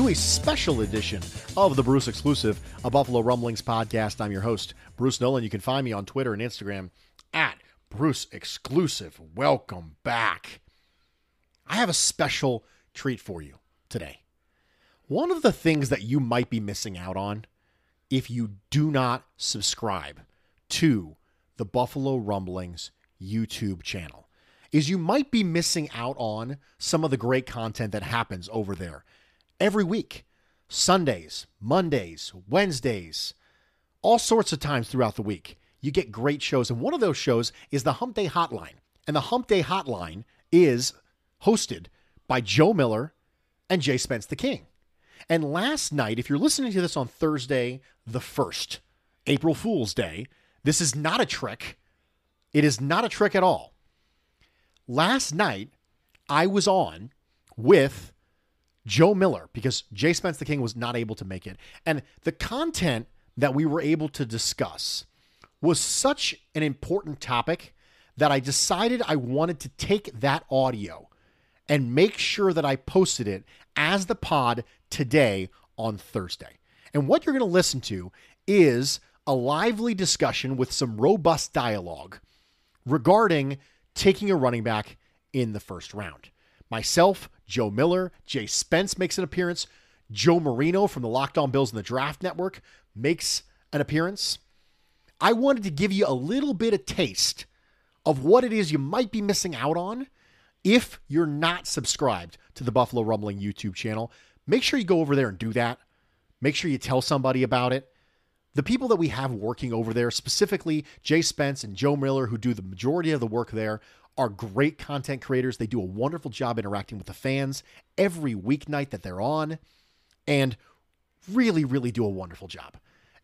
to a special edition of the Bruce Exclusive, a Buffalo Rumblings podcast. I'm your host, Bruce Nolan. You can find me on Twitter and Instagram at Bruce Exclusive. Welcome back. I have a special treat for you today. One of the things that you might be missing out on if you do not subscribe to the Buffalo Rumblings YouTube channel is you might be missing out on some of the great content that happens over there every week. Sundays, Mondays, Wednesdays, all sorts of times throughout the week. You get great shows. And one of those shows is the Hump Day Hotline. And the Hump Day Hotline is hosted by Joe Miller and Jay Spence the King. And last night, if you're listening to this on Thursday, the 1st, April Fool's Day, this is not a trick. It is not a trick at all. Last night, I was on with Joe Miller because Jay Spence the King was not able to make it. And the content that we were able to discuss was such an important topic that I decided I wanted to take that audio and make sure that I posted it as the pod today on Thursday. And what you're going to listen to is a lively discussion with some robust dialogue regarding taking a running back in the first round. Myself, Joe Miller, Jay Spence makes an appearance. Joe Marino from the Locked On Bills and the Draft Network makes an appearance. I wanted to give you a little bit of taste of what it is you might be missing out on if you're not subscribed to the Buffalo Rumbling YouTube channel. Make sure you go over there and do that. Make sure you tell somebody about it. The people that we have working over there, specifically Jay Spence and Joe Miller, who do the majority of the work there, are great content creators. They do a wonderful job interacting with the fans every weeknight that they're on and really, really do a wonderful job.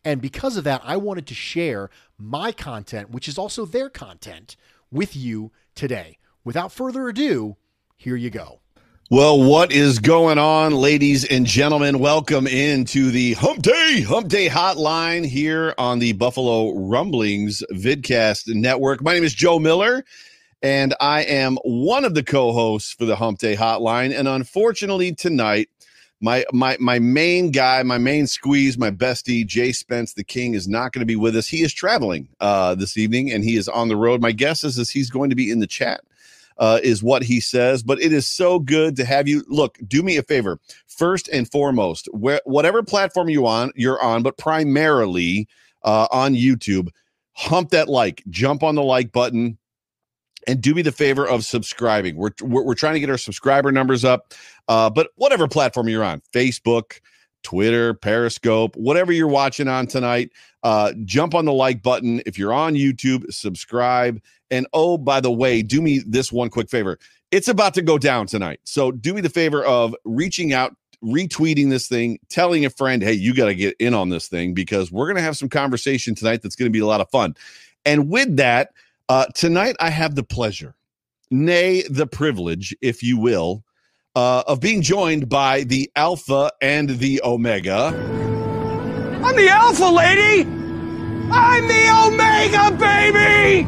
And because of that, I wanted to share my content, which is also their content, with you today. Without further ado, here you go. Well, what is going on, ladies and gentlemen? Welcome into the Hump Day, Hump Day Hotline here on the Buffalo Rumblings Vidcast Network. My name is Joe Miller, and I am one of the co-hosts for the Hump Day Hotline. And unfortunately, tonight, my my my main guy, my main squeeze, my bestie, Jay Spence, the King, is not going to be with us. He is traveling uh, this evening, and he is on the road. My guess is, is he's going to be in the chat uh, is what he says. But it is so good to have you. Look, do me a favor. First and foremost, whatever platform you on, you're on, but primarily uh, on YouTube, hump that like, jump on the like button. And do me the favor of subscribing. We're, we're, we're trying to get our subscriber numbers up. Uh, but whatever platform you're on, Facebook, Twitter, Periscope, whatever you're watching on tonight, uh, jump on the like button. If you're on YouTube, subscribe. And oh, by the way, do me this one quick favor. it's about to go down tonight. So do me the favor of reaching out, retweeting this thing, telling a friend, hey, you got to get in on this thing because we're going to have some conversation tonight that's going to be a lot of fun. And with that, uh, tonight I have the pleasure, nay, the privilege, if you will, uh, of being joined by the Alpha and the Omega. I'm the Alpha Lady! I'm the Omega, baby!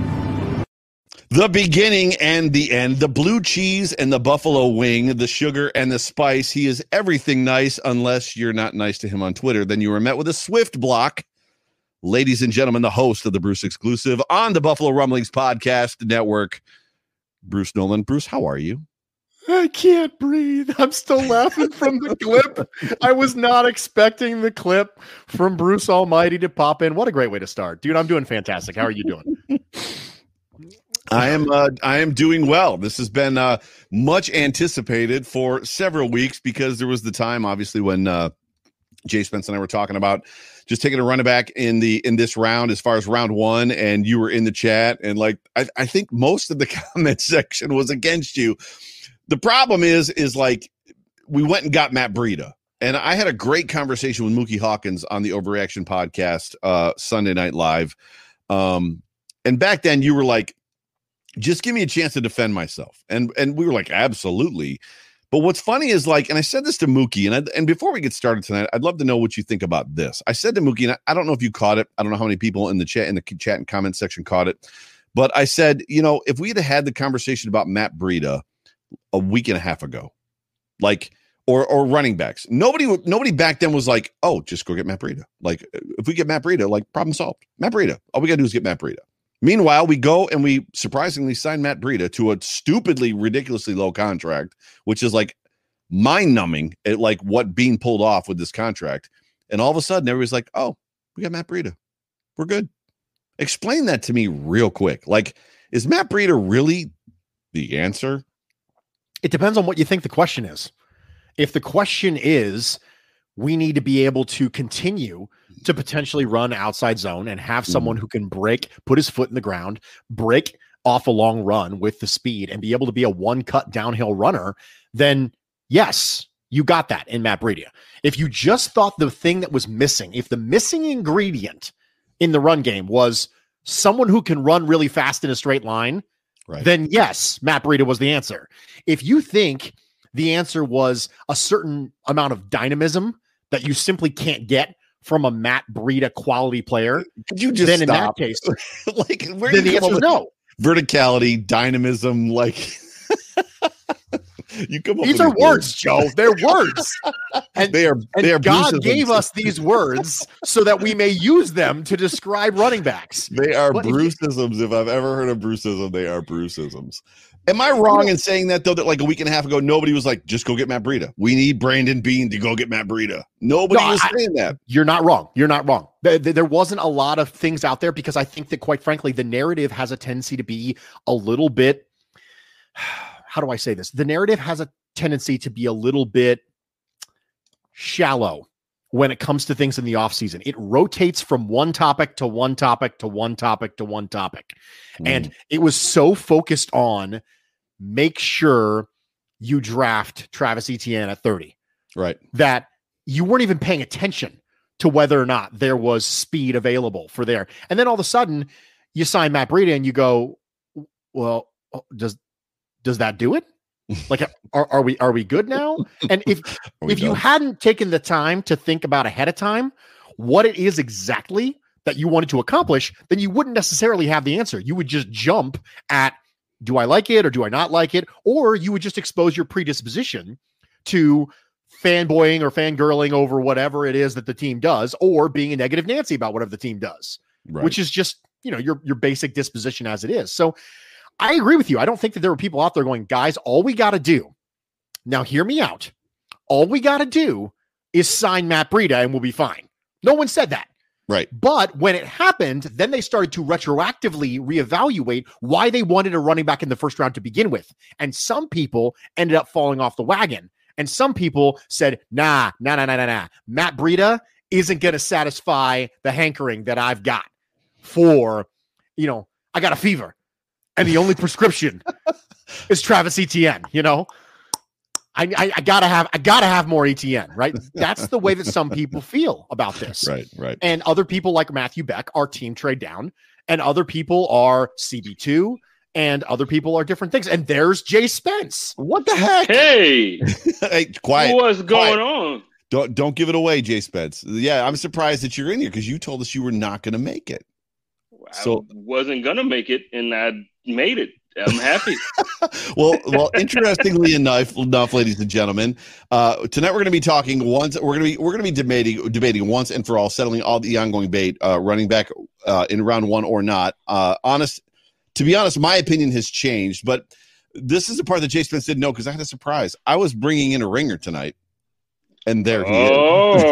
The beginning and the end, the blue cheese and the buffalo wing, the sugar and the spice. He is everything nice, unless you're not nice to him on Twitter. Then you were met with a swift block. Ladies and gentlemen, the host of the Bruce exclusive on the Buffalo Rumblings Podcast Network, Bruce Nolan. Bruce, how are you? I can't breathe. I'm still laughing from the clip. I was not expecting the clip from Bruce Almighty to pop in. What a great way to start. Dude, I'm doing fantastic. How are you doing? I am uh, I am doing well. This has been uh, much anticipated for several weeks because there was the time, obviously, when uh, Jay Spence and I were talking about just taking a running back in the in this round as far as round one, and you were in the chat, and like I, I think most of the comment section was against you. The problem is, is like we went and got Matt Breida. And I had a great conversation with Mookie Hawkins on the Overreaction podcast uh, Sunday Night Live. Um, and back then, you were like, just give me a chance to defend myself. And and we were like, absolutely. But what's funny is like, and I said this to Mookie, and I, and before we get started tonight, I'd love to know what you think about this. I said to Mookie, and I, I don't know if you caught it. I don't know how many people in the chat in the chat and comment section caught it, but I said, you know, if we had had the conversation about Matt Breida a week and a half ago, like or or running backs, nobody nobody back then was like, oh, just go get Matt Breida. Like if we get Matt Breida, like problem solved. Matt Breida, all we gotta do is get Matt Breida. Meanwhile, we go and we surprisingly sign Matt Breida to a stupidly, ridiculously low contract, which is like mind numbing at like what being pulled off with this contract. And all of a sudden, everybody's like, oh, we got Matt Breida. We're good. Explain that to me real quick. Like, is Matt Breida really the answer? It depends on what you think the question is. If the question is, we need to be able to continue to potentially run outside zone and have someone mm. who can break, put his foot in the ground, break off a long run with the speed and be able to be a one cut downhill runner, then yes, you got that in Matt Breida. If you just thought the thing that was missing, if the missing ingredient in the run game was someone who can run really fast in a straight line, Right. then yes, Matt Breida was the answer. If you think the answer was a certain amount of dynamism that you simply can't get from a Matt Breida quality player, Could you just then in that case, like, where then do the answer is no. verticality, dynamism? Like, you come up These are words, Joe. They're words. And, They are. and they are. God gave us these words so that we may use them to describe running backs. They are But if you- Bruceisms. If I've ever heard of Bruceism, they are Bruceisms. Am I wrong in saying that though? That like a week and a half ago, nobody was like, "Just go get Matt Breida." We need Brandon Beane to go get Matt Breida. Nobody No, was I- saying that. You're not wrong. You're not wrong. There, there wasn't a lot of things out there because I think that, quite frankly, the narrative has a tendency to be a little bit. How do I say this? The narrative has a tendency to be a little bit shallow when it comes to things in the offseason. It rotates from one topic to one topic to one topic to one topic. And mm. it was so focused on make sure you draft Travis Etienne at 30 right, that you weren't even paying attention to whether or not there was speed available for there. And then all of a sudden, you sign Matt Breida and you go, well, oh, does does that do it? Like, are, are we are we good now? And if if you hadn't taken the time to think about ahead of time what it is exactly that you wanted to accomplish, then you wouldn't necessarily have the answer. You would just jump at do I like it or do I not like it? Or you would just expose your predisposition to fanboying or fangirling over whatever it is that the team does, or being a negative Nancy about whatever the team does, right. which is just, you know, your your basic disposition as it is. So I agree with you. I don't think that there were people out there going, guys, all we got to do now, hear me out. All we got to do is sign Matt Breida and we'll be fine. No one said that. Right. But when it happened, then they started to retroactively reevaluate why they wanted a running back in the first round to begin with. And some people ended up falling off the wagon. And some people said, nah, nah, nah, nah, nah, nah. Matt Breida isn't going to satisfy the hankering that I've got for, you know, I got a fever and the only prescription is Travis Etienne. You know, I, I, I gotta have I gotta have more ETN, right? That's the way that some people feel about this, Right, right. and other people like Matthew Beck are team trade down, and other people are CB two, and other people are different things. And there's Jay Spence. What the heck? Hey, Hey, quiet. what's going quiet. on? Don't don't give it away, Jay Spence. Yeah, I'm surprised that you're in here because you told us you were not going to make it. So- wasn't gonna make it, and I made it. I'm happy. well, well, interestingly enough, enough, ladies and gentlemen, uh, tonight we're going to be talking once. We're going to be we're going to be debating debating once and for all, settling all the ongoing debate, uh, running back uh, in round one or not. Uh, honest, to be honest, my opinion has changed, but this is the part that Jay Spence didn't know because I had a surprise. I was bringing in a ringer tonight, and there he is.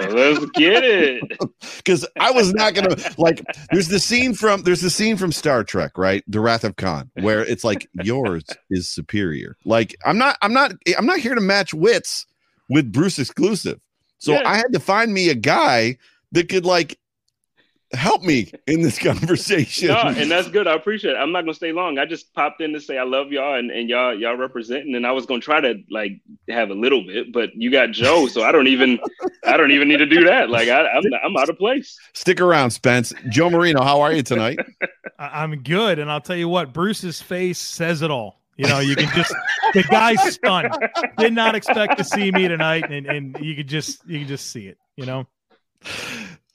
Let's get it. because I was not gonna like. There's the scene from there's the scene from Star Trek, right? The Wrath of Khan, where it's like yours is superior. Like I'm not, I'm not, I'm not here to match wits with Bruce exclusive. So Yeah. I had to find me a guy that could like help me in this conversation. No, and that's good. I appreciate it. I'm not gonna stay long. I just popped in to say I love y'all and, and y'all y'all representing, and I was gonna try to like have a little bit, but you got Joe, so I don't even I don't even need to do that. Like I, I'm I'm out of place. Stick around, Spence. Joe Marino, how are you tonight? I- I'm good, and I'll tell you what, Bruce's face says it all. You know, you can just the guy's stunned. Did not expect to see me tonight, and, and you could just you can just see it. You know,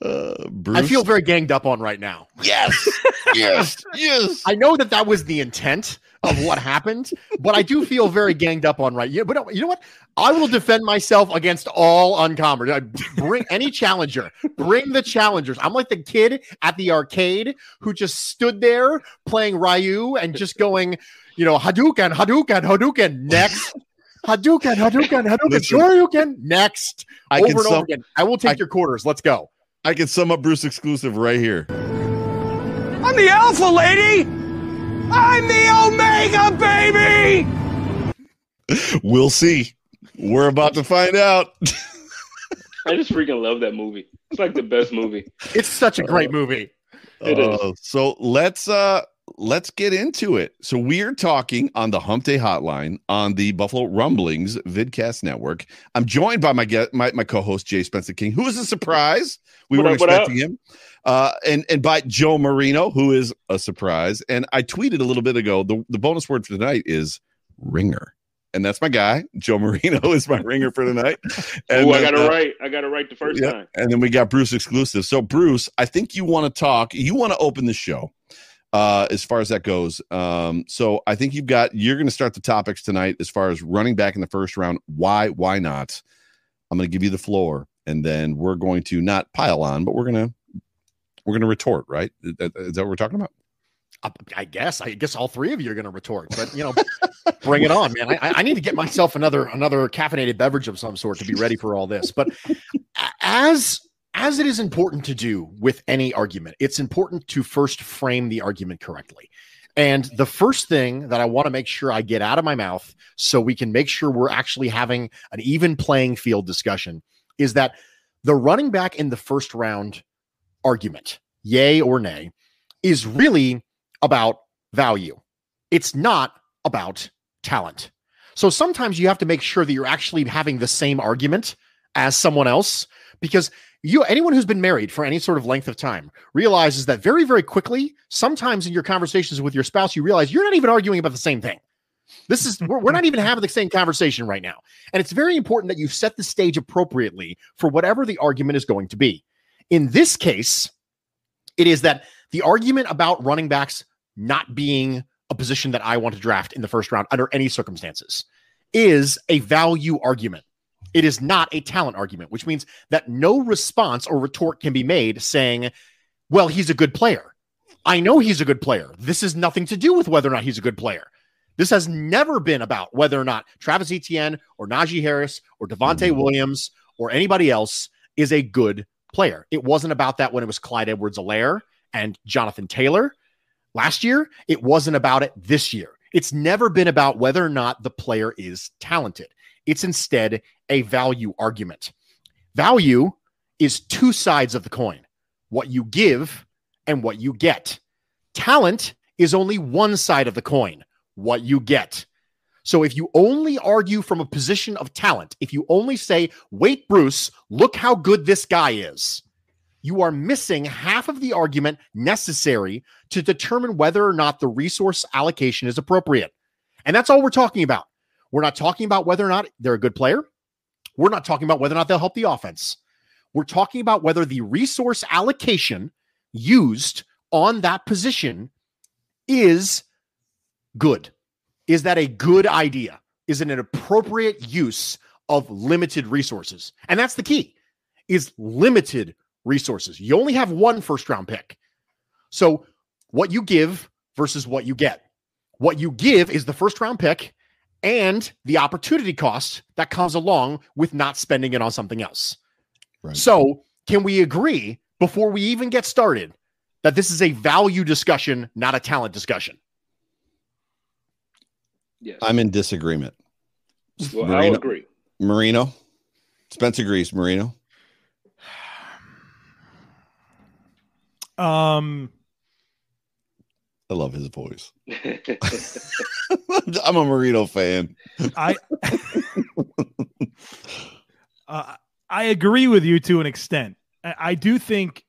Uh, Bruce. I feel very ganged up on right now. yes, yes, yes. I know that that was the intent of what happened, but I do feel very ganged up on right. Yeah, but you know what? I will defend myself against all uncommon. Bring any challenger. Bring the challengers. I'm like the kid at the arcade who just stood there playing Ryu and just going, you know, Hadouken, Hadouken, Hadouken. Next. Hadouken, Hadouken, Hadouken, Listen. Shoryuken. Next. I over can and over again. I will take I- your quarters. Let's go. I can sum up Bruce exclusive right here. I'm the Alpha Lady! I'm the Omega, baby! We'll see. We're about to find out. I just freaking love that movie. It's like the best movie. It's such a great movie. It is. Uh, so let's uh let's get into it. So we're talking on the Hump Day Hotline on the Buffalo Rumblings Vidcast Network. I'm joined by my guest, my, my co-host Jay Spencer King, who is a surprise. We What up, expecting him. Uh, and and by Joe Marino, who is a surprise. And I tweeted a little bit ago. The the bonus word for tonight is ringer. And that's my guy. Joe Marino is my ringer for tonight. And Oh, I got it uh, right. I got it right the first yeah. time. And then we got Bruce exclusive. So, Bruce, I think you want to talk, you want to open the show uh, as far as that goes. Um, so, I think you've got, you're going to start the topics tonight as far as running back in the first round. Why, why not? I'm going to give you the floor and then we're going to not pile on, but we're going to, we're going to retort, right? Is that what we're talking about? I, guess. I guess all three of you are going to retort, but you know, bring it on, man. I, I need to get myself another another caffeinated beverage of some sort to be ready for all this. But as as it is important to do with any argument, it's important to first frame the argument correctly. And the first thing that I want to make sure I get out of my mouth so we can make sure we're actually having an even playing field discussion is that the running back in the first round argument, yay or nay, is really about value. It's not about talent. So sometimes you have to make sure that you're actually having the same argument as someone else because you anyone who's been married for any sort of length of time realizes that very very quickly sometimes in your conversations with your spouse you realize you're not even arguing about the same thing. This is we're, we're not even having the same conversation right now. And it's very important that you set the stage appropriately for whatever the argument is going to be. In this case it is that the argument about running backs not being a position that I want to draft in the first round under any circumstances is a value argument. It is not a talent argument, which means that no response or retort can be made saying, well, he's a good player. I know he's a good player. This has nothing to do with whether or not he's a good player. This has never been about whether or not Travis Etienne or Najee Harris or Devontae mm-hmm. Williams or anybody else is a good player. It wasn't about that when it was Clyde Edwards Helaire and Jonathan Taylor last year. It wasn't about it this year. It's never been about whether or not the player is talented. It's instead a value argument. Value is two sides of the coin what you give and what you get. Talent is only one side of the coin, what you get. So if you only argue from a position of talent, if you only say, wait, Bruce, look how good this guy is, you are missing half of the argument necessary to determine whether or not the resource allocation is appropriate. And that's all we're talking about. We're not talking about whether or not they're a good player. We're not talking about whether or not they'll help the offense. We're talking about whether the resource allocation used on that position is good. Is that a good idea? Is it an appropriate use of limited resources? And that's the key is limited resources. You only have one first round pick. So what you give versus what you get. What you give is the first round pick and the opportunity cost that comes along with not spending it on something else. Right. So, can we agree before we even get started that this is a value discussion, not a talent discussion? Yes. I'm in disagreement. well, Marino. I'll agree. Marino. Spence agrees. Marino. Um, I love his voice. I'm a Marino fan. I uh, I agree with you to an extent. I, I do think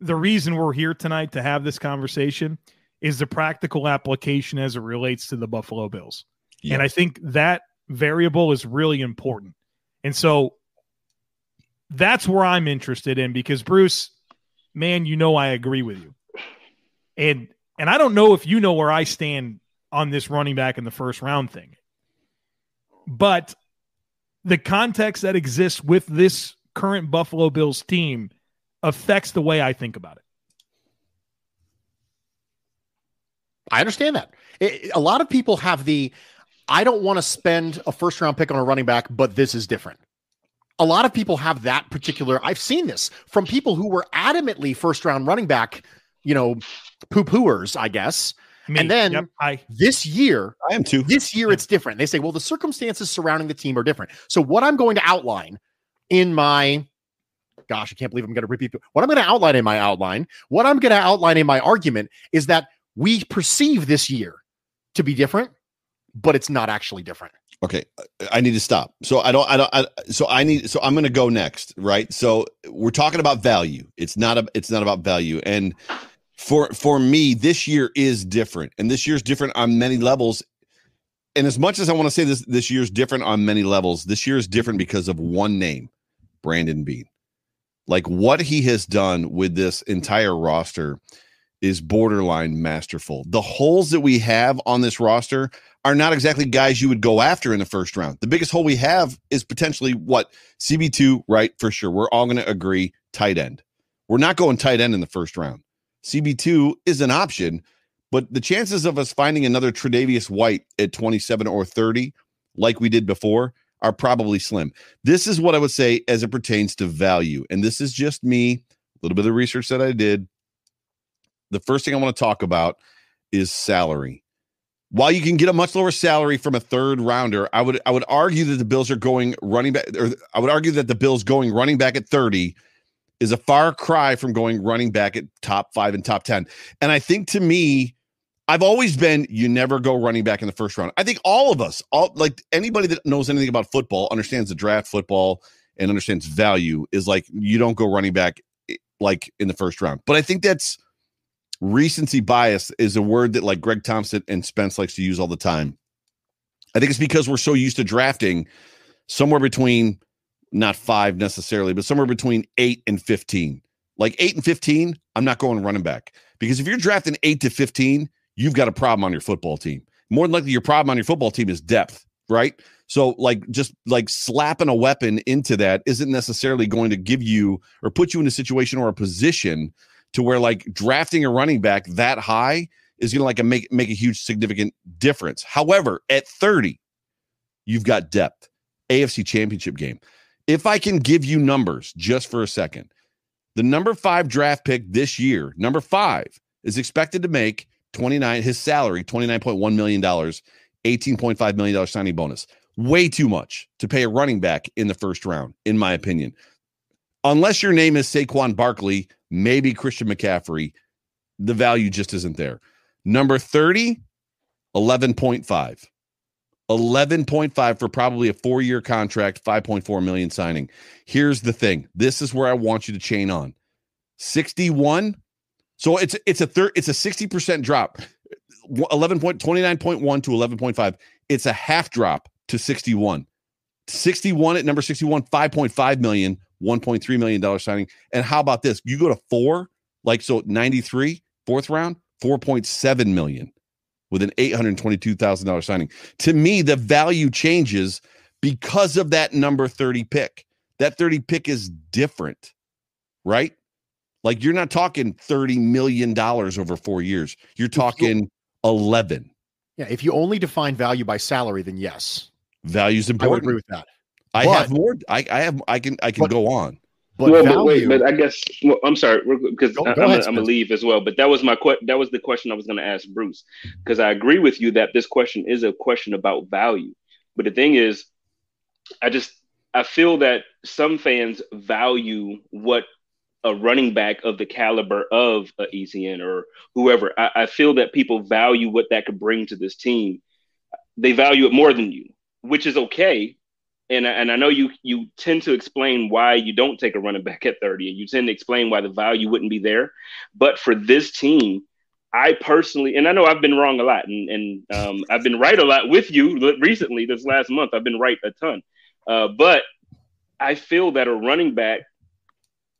the reason we're here tonight to have this conversation is the practical application as it relates to the Buffalo Bills. And I think that variable is really important. And so that's where I'm interested in because Bruce, man, you know I agree with you. And and I don't know if you know where I stand on this running back in the first round thing. But the context that exists with this current Buffalo Bills team affects the way I think about it. I understand that. It- a lot of people have the I don't want to spend a first round pick on a running back, but this is different. A lot of people have that particular. I've seen this from people who were adamantly first round running back, you know, poo pooers, I guess. Me, And then- yep, I This year, I am too. this year it's different. They say, well, the circumstances surrounding the team are different. So what I'm going to outline in my gosh, I can't believe I'm going to repeat what I'm going to outline in my outline. What I'm going to outline in my argument is that we perceive this year to be different, but it's not actually different. Okay, I need to stop. So I don't. I don't. I, so I need. So I'm going to go next, right? So we're talking about value. It's not. A, it's not about value. And for for me, this year is different, and this year's different on many levels. And as much as I want to say this, this year's different on many levels. This year is different because of one name, Brandon Beane. Like what he has done with this entire roster is borderline masterful. The holes that we have on this roster are not exactly guys you would go after in the first round. The biggest hole we have is potentially what CB2, right? For sure. We're all going to agree tight end. We're not going tight end in the first round. CB2 is an option, but the chances of us finding another Tre'Davious White at 27 or 30, like we did before, are probably slim. This is what I would say as it pertains to value. And this is just me, a little bit of research that I did. The first thing I want to talk about is salary while you can get a much lower salary from a third rounder, I would I would argue that the Bills are going running back, or I would argue that the Bills going running back at 30 is a far cry from going running back at top five and top 10. And I think to me, I've always been you never go running back in the first round. I think all of us, all like anybody that knows anything about football, understands the draft football and understands value is like you don't go running back eh, like in the first round. But I think that's recency bias is a word that like Greg Thompson and Spence likes to use all the time. I think it's because we're so used to drafting somewhere between not five necessarily, but somewhere between eight and 15. Like eight and 15, I'm not going running back because if you're drafting eight to 15, you've got a problem on your football team. More than likely, your problem on your football team is depth, right? So, like, just like slapping a weapon into that isn't necessarily going to give you or put you in a situation or a position to where like drafting a running back that high is going to like make make a huge significant difference. However, at 30, you've got depth. AFC Championship game. If I can give you numbers just for a second, the number 5 draft pick this year, number 5 is expected to make 29 his salary 29.1 million dollars, 18.5 million dollar signing bonus. Way too much to pay a running back in the first round in my opinion. Unless your name is Saquon Barkley, maybe Christian McCaffrey, the value just isn't there. Number 30, 11.5. 11.5 for probably a four year contract, 5.4 million signing. Here's the thing this is where I want you to chain on 61. So it's it's a third it's a 60% drop. 11 point 29.1 to 11.5. It's a half drop to 61. 61 at number 61, 5.5 million, 1.3 million dollar signing. And how about this? You go to four, like so 93, fourth round, 4.7 million with an $822,000 signing. To me, the value changes because of that number 30 pick. That 30 pick is different, right? Like you're not talking $30 million over four years. You're talking 11. Yeah, if you only define value by salary, then yes. Value's I would important. agree with that. I But- have more. I, I have. I can. I can But- go on. But well, but wait, but I guess well, I'm sorry because I'm, I'm gonna leave as well. But that was my que- that was the question I was going to ask Bruce because I agree with you that this question is a question about value. But the thing is, I just I feel that some fans value what a running back of the caliber of a ETN or whoever. I, I feel that people value what that could bring to this team. They value it more than you, which is okay. And and I know you you tend to explain why you don't take a running back at 30, and you tend to explain why the value wouldn't be there. But for this team, I personally, and I know I've been wrong a lot, and, and um, I've been right a lot with you recently. This last month, I've been right a ton. Uh, but I feel that a running back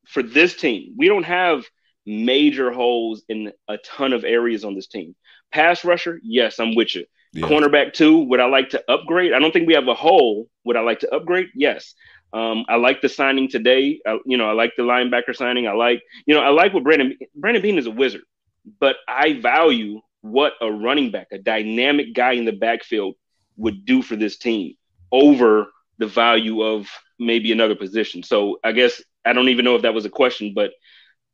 for this team, we don't have major holes in a ton of areas on this team. Pass rusher, yes, I'm with you. Yeah. Cornerback two, would I like to upgrade? I don't think we have a hole. Would I like to upgrade? Yes. Um, I like the signing today. I, you know, I like the linebacker signing. I like, you know, I like what Brandon Brandon Beane is a wizard, but I value what a running back, a dynamic guy in the backfield, would do for this team over the value of maybe another position. So I guess I don't even know if that was a question, but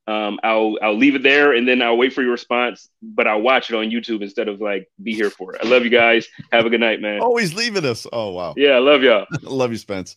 um, I'll I'll leave it there and then I'll wait for your response. But I'll watch it on YouTube instead of like be here for it. I love you guys. Have a good night, man. Always leaving us. Oh wow. Yeah, I love y'all. Love you, Spence.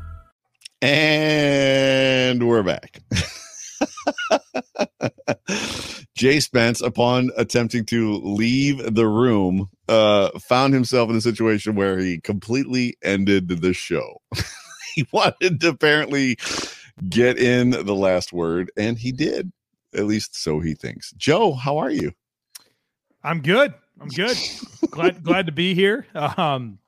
And we're back. Jay Spence, upon attempting to leave the room, uh, found himself in a situation where he completely ended the show. he wanted to apparently get in the last word, and he did. At least so he thinks. Joe, how are you? I'm good. I'm good. glad glad to be here. Um,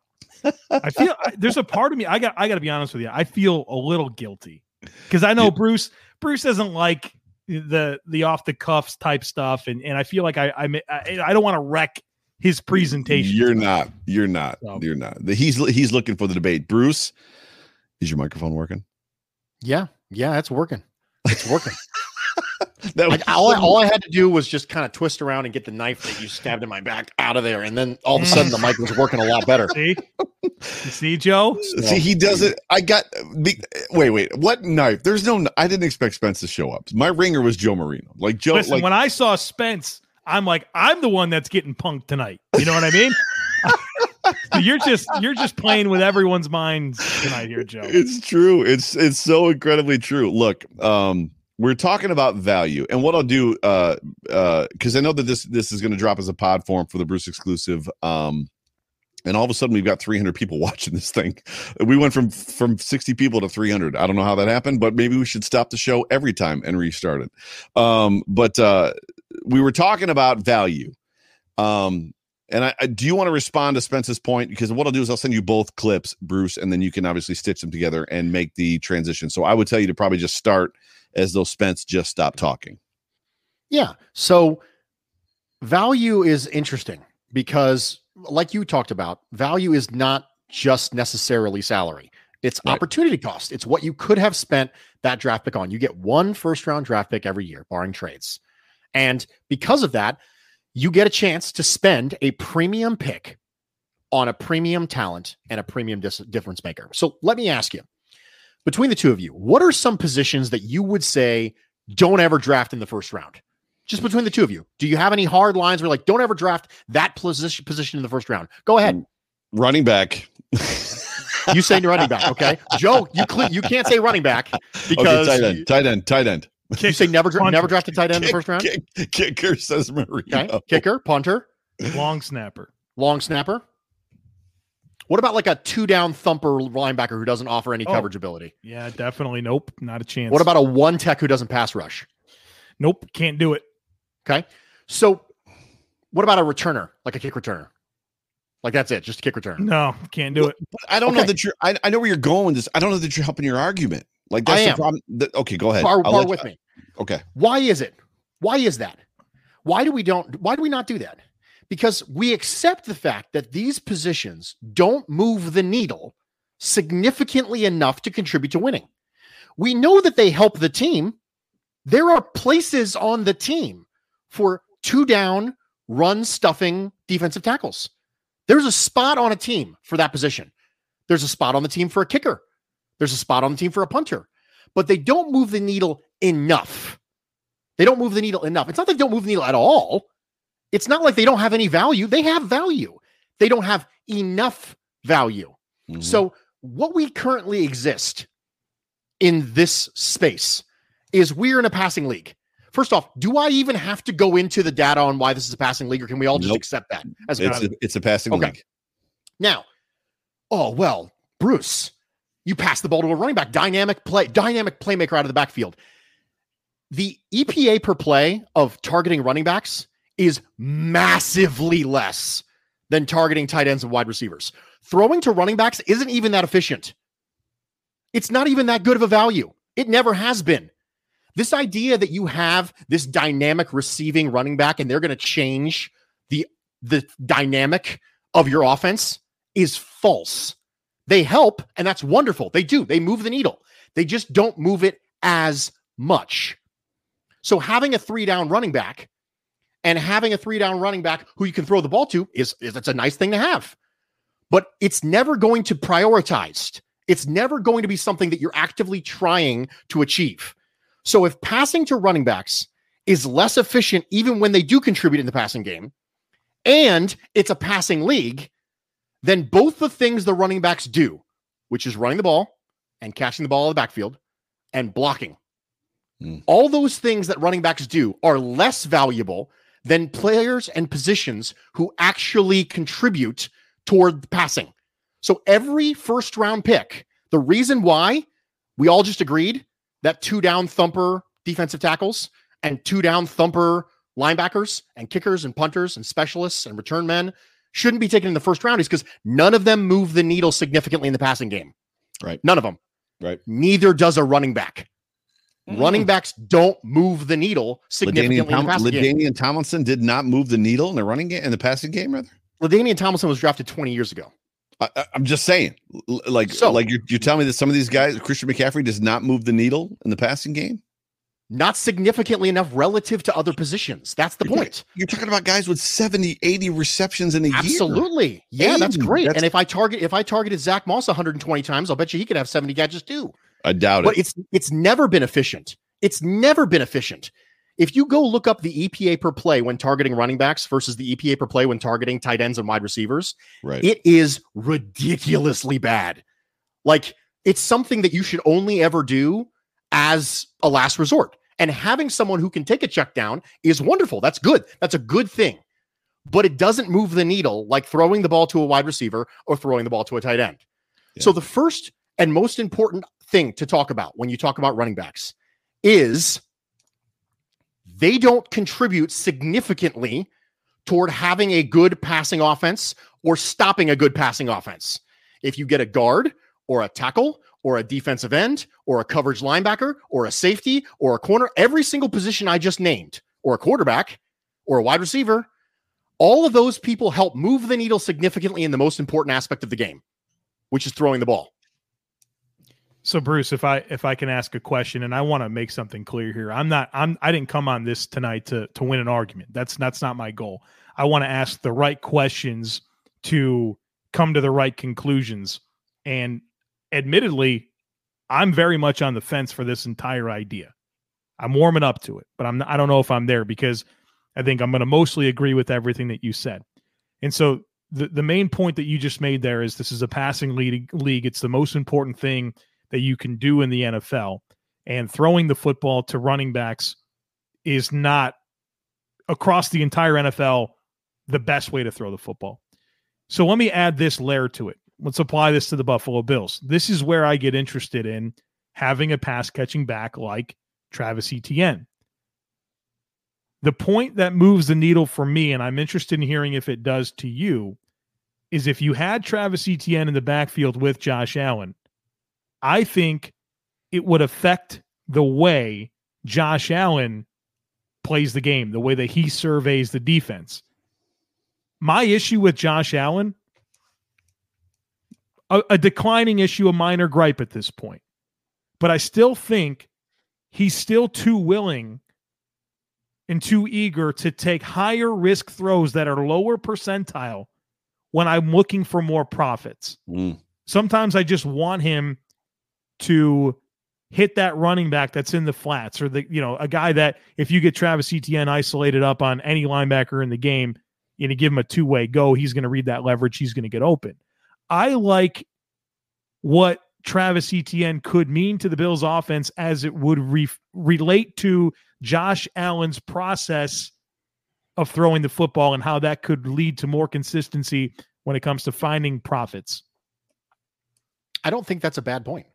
I feel I, there's a part of me. I got I got to be honest with you. I feel a little guilty because I know Yeah. Bruce Bruce doesn't like the the off the cuffs type stuff, and and I feel like I I ma- I, I don't want to wreck his presentation. You're not. You're not. So- You're not. He's he's looking for the debate. Bruce, is your microphone working? yeah, yeah, it's working. It's working. That like all I, all I had to do was just kind of twist around and get the knife that you stabbed in my back out of there, and then all of a sudden the mic was working a lot better. See, you see, Joe. See, he does it. I got. Be, wait, wait. What knife? There's no. I didn't expect Spence to show up. My ringer was Joe Marino. Like Joe. Listen, like when I saw Spence, I'm like, I'm the one that's getting punked tonight. You know what I mean? So you're just you're just playing with everyone's minds tonight here, Joe. it's true. It's it's so incredibly true. Look, um, we're talking about value, and what I'll do, uh, uh, because I know that this this is going to drop as a pod form for the Bruce exclusive. Um, and all of a sudden we've got 300 people watching this thing. We went from from 60 people to 300. I don't know how that happened, but maybe we should stop the show every time and restart it. Um, but uh, we were talking about value. Um, and I, I do you want to respond to Spence's point? Because what I'll do is I'll send you both clips, Bruce, and then you can obviously stitch them together and make the transition. So I would tell you to probably just start as though Spence just stopped talking. Yeah. So value is interesting because, like you talked about, value is not just necessarily salary. It's Right. opportunity cost. It's what you could have spent that draft pick on. You get one first round draft pick every year, barring trades. And because of that, you get a chance to spend a premium pick on a premium talent and a premium dis- difference maker. So let me ask you between the two of you, what are some positions that you would say don't ever draft in the first round? Just between the two of you, do you have any hard lines where like don't ever draft that position position in the first round? Go ahead. Mm, running back. You say running back, okay? Joe, you cle you can't say running back because okay, tight end, tight end, tight end. you say never dra- never draft a tight end in the first round. kick- kicker says Marino. Okay, kicker, punter, Long snapper. long snapper. What about like a two down thumper linebacker who doesn't offer any Oh. coverage ability? Yeah, definitely. Nope. Not a chance. What about a one tech who doesn't pass rush? Nope. Can't do it. Okay. So what about a returner, like a kick returner? Like that's it, just a kick return. No, can't do it. But I don't know that you're. I, I know where you're going with this. I don't know that you're helping your argument. Like that's I the problem. That- okay, go ahead. Bar, bar with you- me. Okay. Why is it? Why is that? Why do we don't why do we not do that? Because we accept the fact that these positions don't move the needle significantly enough to contribute to winning. We know that they help the team. There are places on the team for two down, run stuffing defensive tackles. There's a spot on a team for that position. There's a spot on the team for a kicker. There's a spot on the team for a punter. But they don't move the needle enough. They don't move the needle enough. It's not that they don't move the needle at all. It's not like they don't have any value. They have value. They don't have enough value. Mhm. So, what we currently exist in this space is we're in a passing league. First off, do I even have to go into the data on why this is a passing league, or can we all just Nope. accept that as it's a, it's a passing Okay. league. now, oh well, Bruce, you pass the ball to a running back, dynamic play, dynamic playmaker out of the backfield. The EPA per play of targeting running backs is massively less than targeting tight ends and wide receivers. Throwing to running backs isn't even that efficient. It's not even that good of a value. It never has been. This idea that you have this dynamic receiving running back and they're going to change the the dynamic of your offense is false. They help, and that's wonderful. They do. They move the needle. They just don't move it as much. So having a three down running back and having a three down running back who you can throw the ball to is, is that's a nice thing to have. But it's never going to prioritized. It's never going to be something that you're actively trying to achieve. So if passing to running backs is less efficient even when they do contribute in the passing game, and it's a passing league, then both the things the running backs do, which is running the ball and catching the ball in the backfield and blocking, Hmm. all those things that running backs do are less valuable than players and positions who actually contribute toward passing. So every first round pick, the reason why we all just agreed that two down thumper defensive tackles and two down thumper linebackers and kickers and punters and specialists and return men shouldn't be taken in the first round is because none of them move the needle significantly in the passing game. Right. None of them. Right. Neither does a running back. Running backs don't move the needle significantly the Tom-. Tomlinson did not move the needle in the running game in the passing game. Rather, Ladainian Tomlinson was drafted 20 years ago. I, I'm just saying. Like, So- like you're, you're telling me that some of these guys, Christian McCaffrey, does not move the needle in the passing game. Not significantly enough relative to other positions. That's the point. You're talking about guys with 70, 80 receptions in a year. Absolutely. Yeah, that's great. That's- and if I target if I targeted Zach Moss 120 times, I'll bet you he could have 70 catches too. I doubt it. But it. it's it's never been efficient. It's never been efficient. If you go look up the EPA per play when targeting running backs versus the EPA per play when targeting tight ends and wide receivers, Right. it is ridiculously bad. Like it's something that you should only ever do as a last resort. And having someone who can take a check down is wonderful. That's good. That's a good thing. But it doesn't move the needle like throwing the ball to a wide receiver or throwing the ball to a tight end. So the first and most important thing to talk about when you talk about running backs is they don't contribute significantly toward having a good passing offense or stopping a good passing offense. If you get a guard or a tackle or a defensive end or a coverage linebacker or a safety or a corner, every single position I just named, or a quarterback or a wide receiver, all of those people help move the needle significantly in the most important aspect of the game, which is throwing the ball. So Bruce, if I if I can ask a question and I want to make something clear here. I'm not I'm I didn't come on this tonight to to win an argument. That's that's not my goal. I want to ask the right questions to come to the right conclusions. And admittedly, I'm very much on the fence for this entire idea. I'm warming up to it, but I'm not, I don't know if I'm there because I think I'm going to mostly agree with everything that you said. And so the the main point that you just made there is this is a passing league league. It's the most important thing that you can do in the NFL. And throwing the football to running backs is not across the entire NFL the best way to throw the football. So let me add this layer to it. Let's apply this to the Buffalo Bills. This is where I get interested in having a pass catching back like Travis Etienne. The point that moves the needle for me, and I'm interested in hearing if it does to you, is if you had Travis Etienne in the backfield with Josh Allen, I think it would affect the way Josh Allen plays the game, the way that he surveys the defense. My issue with Josh Allen, a, a, declining issue, a minor gripe at this point, but I still think he's still too willing and too eager to take higher risk throws that are lower percentile when I'm looking for more profits. Mm. Sometimes I just want him to hit that running back that's in the flats or the you know a guy that if you get Travis Etienne isolated up on any linebacker in the game you give him a two way go, he's going to read that leverage. He's going to get open. I like what Travis Etienne could mean to the Bills offense as it would re- relate to Josh Allen's process of throwing the football and how that could lead to more consistency when it comes to finding profits. I don't think that's a bad point.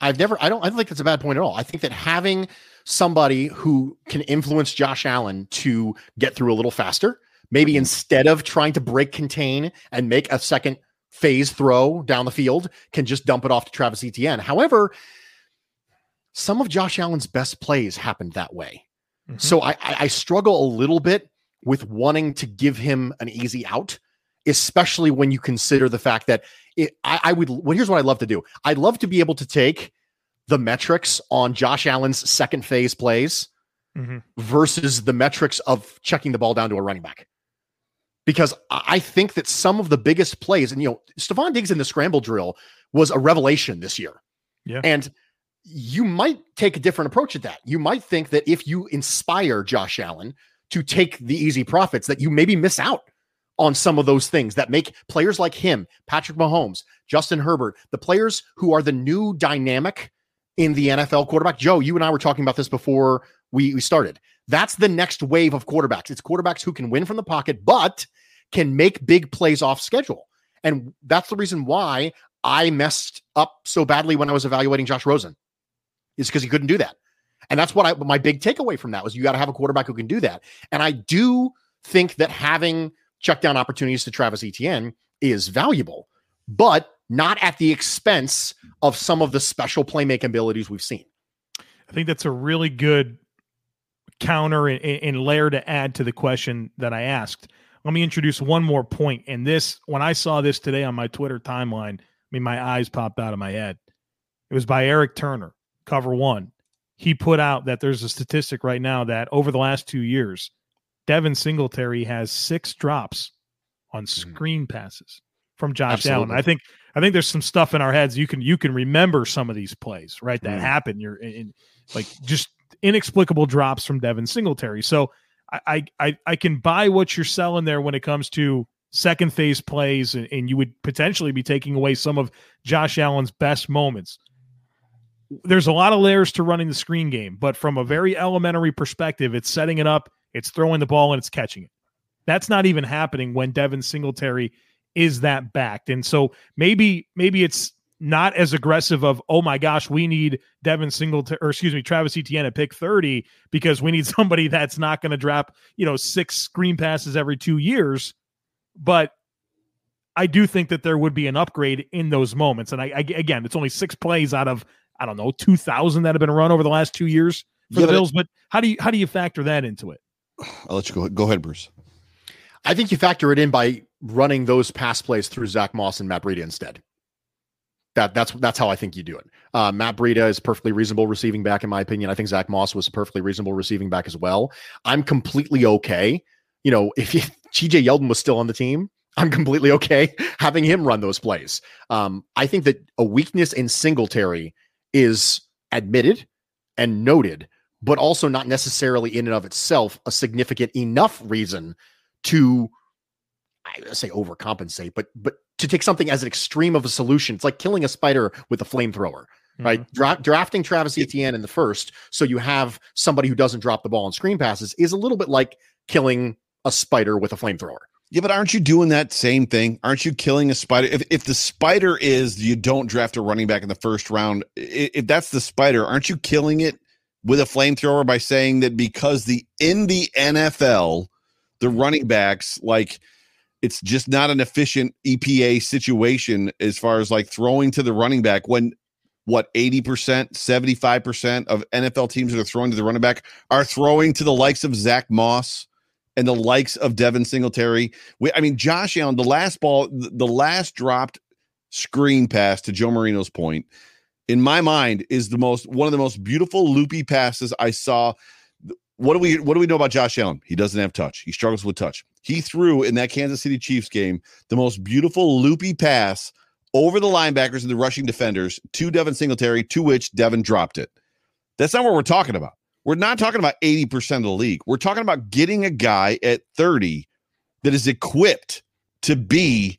I've never, I don't, I don't think that's a bad point at all. I think that having somebody who can influence Josh Allen to get through a little faster, maybe mm-hmm. instead of trying to break contain and make a second phase throw down the field, can just dump it off to Travis Etienne. However, some of Josh Allen's best plays happened that way. Mm-hmm. So I, I struggle a little bit with wanting to give him an easy out, especially when you consider the fact that it, I, I would. Well, here's what I'd love to do. I'd love to be able to take the metrics on Josh Allen's second phase plays mm-hmm. versus the metrics of checking the ball down to a running back. Because I think that some of the biggest plays, and you know, Stefon Diggs in the scramble drill was a revelation this year. Yeah. And you might take a different approach at that. You might think that if you inspire Josh Allen to take the easy profits, that you maybe miss out on some of those things that make players like him, Patrick Mahomes, Justin Herbert, the players who are the new dynamic in the NFL quarterback. Joe, you and I were talking about this before we, we started. That's the next wave of quarterbacks. It's quarterbacks who can win from the pocket, but can make big plays off schedule. And that's the reason why I messed up so badly when I was evaluating Josh Rosen, is because he couldn't do that. And that's what I my big takeaway from that was you got to have a quarterback who can do that. And I do think that having check down opportunities to Travis Etienne is valuable, but not at the expense of some of the special playmaking abilities we've seen. I think that's a really good counter and, layer to add to the question that I asked. Let me introduce one more point. And this, when I saw this today on my Twitter timeline, I mean, my eyes popped out of my head. It was by Eric Turner, cover one. He put out that there's a statistic right now that over the last two years, Devin Singletary has six drops on mm-hmm. screen passes from Josh Absolutely. Allen. I think I think there's some stuff in our heads you can you can remember some of these plays right that mm. happen. You're in, like just inexplicable drops from Devin Singletary. So I, I I can buy what you're selling there when it comes to second phase plays, and, and you would potentially be taking away some of Josh Allen's best moments. There's a lot of layers to running the screen game, but from a very elementary perspective, it's setting it up it's throwing the ball and it's catching it. That's not even happening when Devin Singletary is that backed. And so maybe maybe it's not as aggressive of oh my gosh we need Devin Singletary or excuse me Travis Etienne at pick 30 because we need somebody that's not going to drop you know six screen passes every 2 years but I do think that there would be an upgrade in those moments and I, I again it's only 6 plays out of I don't know 2000 that have been run over the last 2 years for yeah, the Bills but how do you how do you factor that into it I'll let you go. Go ahead, Bruce. I think you factor it in by running those pass plays through Zach Moss and Matt Breida instead. That that's that's how I think you do it. Uh, Matt Breida is perfectly reasonable receiving back, in my opinion. I think Zach Moss was a perfectly reasonable receiving back as well. I'm completely okay. You know, if TJ Yeldon was still on the team, I'm completely okay having him run those plays. Um, I think that a weakness in Singletary is admitted and noted, but also not necessarily in and of itself a significant enough reason to I say overcompensate, but but to take something as an extreme of a solution. It's like killing a spider with a flamethrower, right? Mm-hmm. Dra- drafting Travis Etienne in the first, so you have somebody who doesn't drop the ball on screen passes, is a little bit like killing a spider with a flamethrower. Yeah, but aren't you doing that same thing? Aren't you killing a spider? If, if the spider is you don't draft a running back in the first round, i- if that's the spider, aren't you killing it with a flamethrower by saying that because the in the NFL, the running backs like it's just not an efficient EPA situation as far as like throwing to the running back when what 80%, 75% of NFL teams that are throwing to the running back are throwing to the likes of Zach Moss and the likes of Devin Singletary. We, I mean, Josh Allen, the last ball, the last dropped screen pass to Joe Marino's point, in my mind, is the most one of the most beautiful loopy passes I saw. What do we what do we know about Josh Allen? He doesn't have touch. He struggles with touch. He threw in that Kansas City Chiefs game the most beautiful loopy pass over the linebackers and the rushing defenders to Devin Singletary, to which Devin dropped it. That's not what we're talking about. We're not talking about 80% of the league. We're talking about getting a guy at 30 that is equipped to be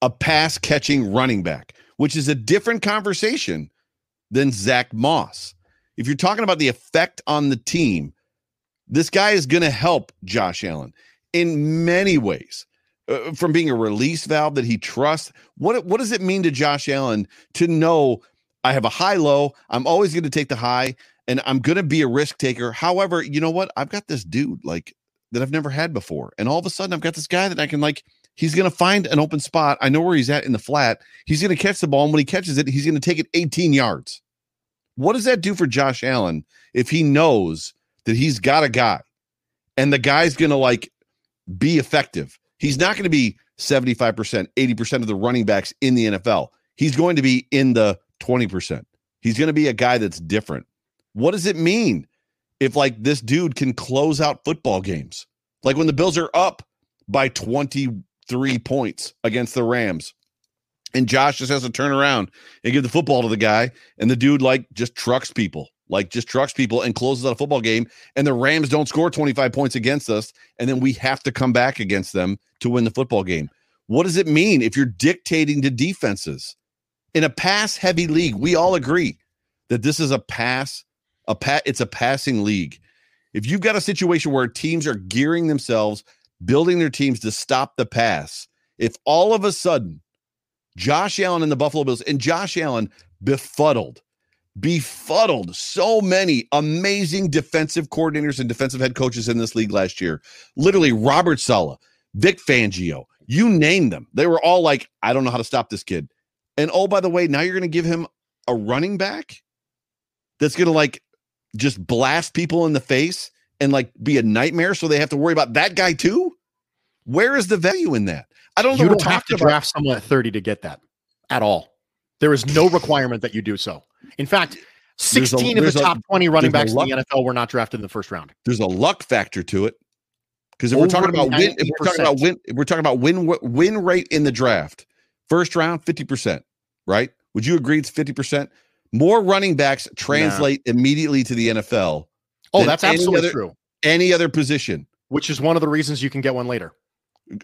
a pass catching running back, which is a different conversation than Zach Moss. If you're talking about the effect on the team, this guy is going to help Josh Allen in many ways. Uh, from being a release valve that he trusts, what what does it mean to Josh Allen to know I have a high low, I'm always going to take the high, and I'm going to be a risk taker. However, you know what? I've got this dude like that I've never had before, and all of a sudden I've got this guy that I can like. He's going to find an open spot. I know where he's at in the flat. He's going to catch the ball, and when he catches it, he's going to take it 18 yards. What does that do for Josh Allen if he knows that he's got a guy and the guy's going to like be effective? He's not going to be 75%, 80% of the running backs in the NFL. He's going to be in the 20%. He's going to be a guy that's different. What does it mean if like this dude can close out football games? Like when the Bills are up by 23 points against the Rams and Josh just has to turn around and give the football to the guy, and the dude like just trucks people, like just trucks people and closes out a football game, and the Rams don't score 25 points against us, and then we have to come back against them to win the football game. What does it mean if you're dictating to defenses in a pass heavy league? We all agree that this is a pass, a pat, it's a passing league. If you've got a situation where teams are gearing themselves, building their teams to stop the pass, if all of a sudden Josh Allen and the Buffalo Bills, and Josh Allen befuddled, befuddled so many amazing defensive coordinators and defensive head coaches in this league last year. Literally, Robert Saleh, Vic Fangio, you name them. They were all like, I don't know how to stop this kid. And oh, by the way, now you're going to give him a running back that's going to like just blast people in the face and like be a nightmare. So they have to worry about that guy too. Where is the value in that? I don't know. You don't have to talking about. draft someone at 30 to get that at all. There is no requirement that you do so. In fact, There's a- 16 of there's the a- top 20 running there's a backs in the NFL were not drafted in the first round. there's a luck factor to it. Because if we're talking Over about win, if we're talking about win, we're talking about win win rate in the draft, first round fifty percent, right? Would you agree it's fifty percent? More running backs translate immediately to the NFL. Oh, that's absolutely other- true. Any other position, Which is one of the reasons you can get one later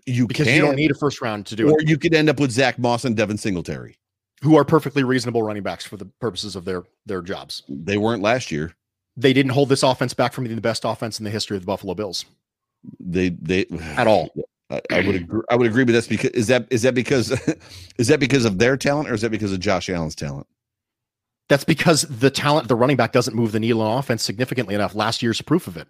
you because can, you don't need a first round to do or it. Or you could end up with Zach Moss and Devin Singletary. Who are perfectly reasonable running backs for the purposes of their their jobs. They weren't last year. They didn't hold this offense back from being the best offense in the history of the Buffalo Bills They they at all. I, I would agree. I would agree, but that's because is that is that because is that because of their talent or is that because of Josh Allen's talent? That's because the talent, the running back doesn't move the needle on offense significantly enough. Last year's proof of it.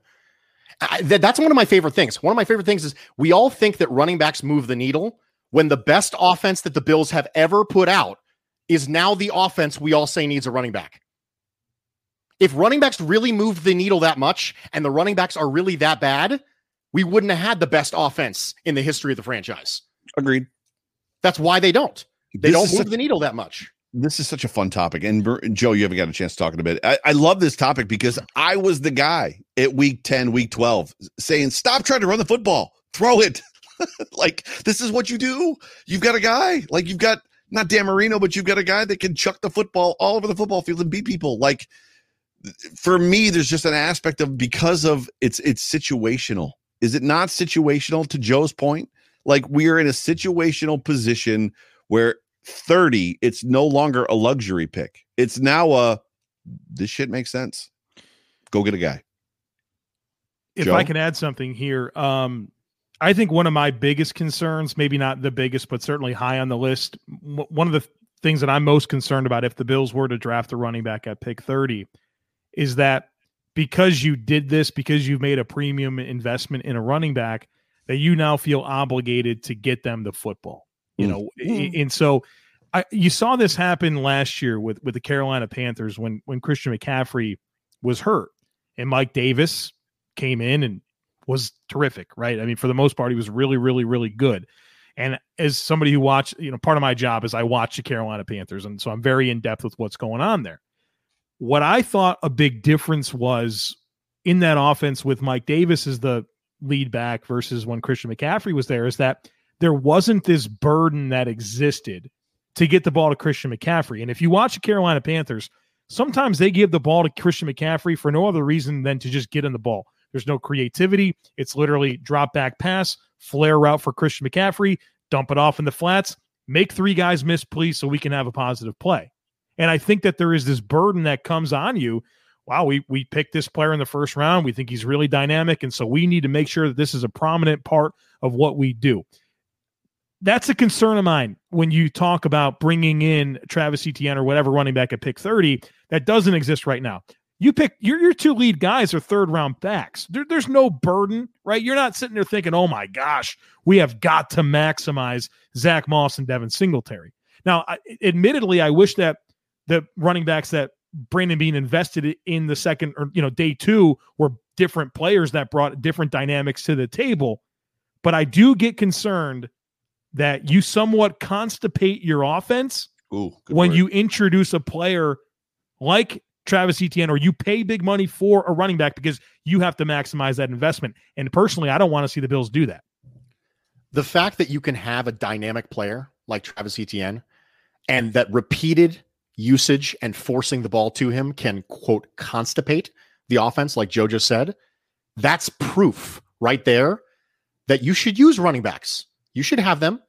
I, that- that's one of my favorite things. One of my favorite things is we all think that running backs move the needle when the best offense that the Bills have ever put out is now the offense we all say needs a running back. If running backs really moved the needle that much and the running backs are really that bad, we wouldn't have had the best offense in the history of the franchise. Agreed. That's why they don't. They This don't move such- the needle that much. This is such a fun topic. And Joe, you haven't got a chance to talk in a bit. I, I love this topic because I was the guy at week 10, week 12 saying, stop trying to run the football, throw it. like, this is what you do. You've got a guy, like, you've got not Dan Marino, but you've got a guy that can chuck the football all over the football field and beat people. Like, for me, there's just an aspect of because of it's it's situational. Is it not situational to Joe's point? Like we are in a situational position where 30, it's no longer a luxury pick. It's now a this shit makes sense. Go get a guy. if Joe? I can add something here, um, I think one of my biggest concerns, maybe not the biggest, but certainly high on the list, w- one of the things that I'm most concerned about if the Bills were to draft a running back at pick 30 is that because you did this, because you've made a premium investment in a running back, that you now feel obligated to get them the football. You Mm. know, I- and so I, you saw this happen last year with with the Carolina Panthers when when Christian McCaffrey was hurt and Mike Davis came in and was terrific, right? I mean, for the most part, he was really, really, really good. And as somebody who watched, you know, part of my job is I watch the Carolina Panthers, and so I'm very in depth with what's going on there. What I thought a big difference was in that offense with Mike Davis as the lead back versus when Christian McCaffrey was there is that there wasn't this burden that existed to get the ball to Christian McCaffrey. And if you watch the Carolina Panthers, sometimes they give the ball to Christian McCaffrey for no other reason than to just get in the ball. There's no creativity. It's literally drop back pass, flare route for Christian McCaffrey, dump it off in the flats, make three guys miss, please, so we can have a positive play. And I think that there is this burden that comes on you. Wow, we we picked this player in the first round. We think he's really dynamic, and so we need to make sure that this is a prominent part of what we do. That's a concern of mine when you talk about bringing in Travis Etienne or whatever running back at pick 30. That doesn't exist right now. You pick your your two lead guys are third round backs. There, there's no burden, right? You're not sitting there thinking, "Oh my gosh, we have got to maximize Zach Moss and Devin Singletary." Now, I, admittedly, I wish that the running backs that Brandon Beane invested in the second or you know day two were different players that brought different dynamics to the table. But I do get concerned that you somewhat constipate your offense Ooh, when word. you introduce a player like Travis Etienne or you pay big money for a running back because you have to maximize that investment. And personally, I don't want to see the Bills do that. the fact that you can have a dynamic player like Travis Etienne and that repeated usage and forcing the ball to him can quote constipate the offense like Joe just said that's proof right there that you should use running backs you should have them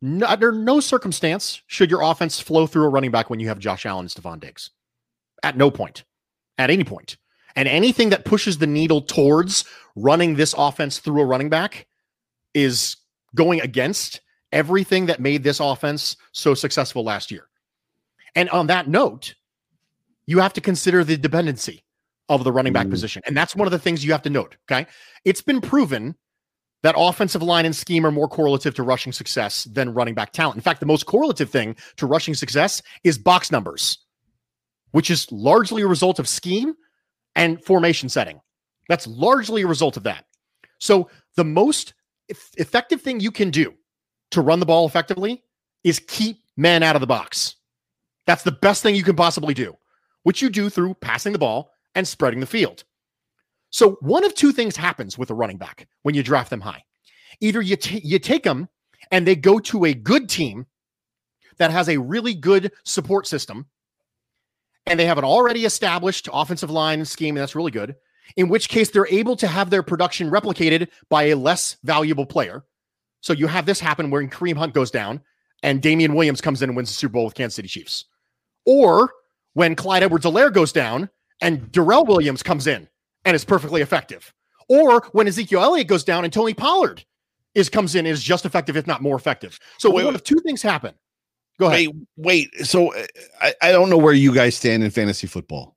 no, under no circumstance should your offense flow through a running back when you have Josh Allen and Stefon Diggs at no point at any point and anything that pushes the needle towards running this offense through a running back is going against everything that made this offense so successful last year. And on that note, you have to consider the dependency of the running back Mm. position. And that's one of the things you have to note. Okay. It's been proven that offensive line and scheme are more correlative to rushing success than running back talent. In fact, the most correlative thing to rushing success is box numbers, which is largely a result of scheme and formation setting. That's largely a result of that. So the most eff- effective thing you can do to run the ball effectively is keep men out of the box. That's the best thing you can possibly do, which you do through passing the ball and spreading the field. So one of two things happens with a running back when you draft them high. Either you ta- you take them and they go to a good team that has a really good support system and they have an already established offensive line scheme and that's really good, in which case they're able to have their production replicated by a less valuable player. So you have this happen where Kareem Hunt goes down and Damien Williams comes in and wins the Super Bowl with Kansas City Chiefs. Or when Clyde Edwards Helaire goes down and Darrel Williams comes in and is perfectly effective. Or when Ezekiel Elliott goes down and Tony Pollard is comes in is just effective, if not more effective. So Wait, one of two things happen. Go ahead. Wait, wait. So uh, I, I don't know where you guys stand in fantasy football.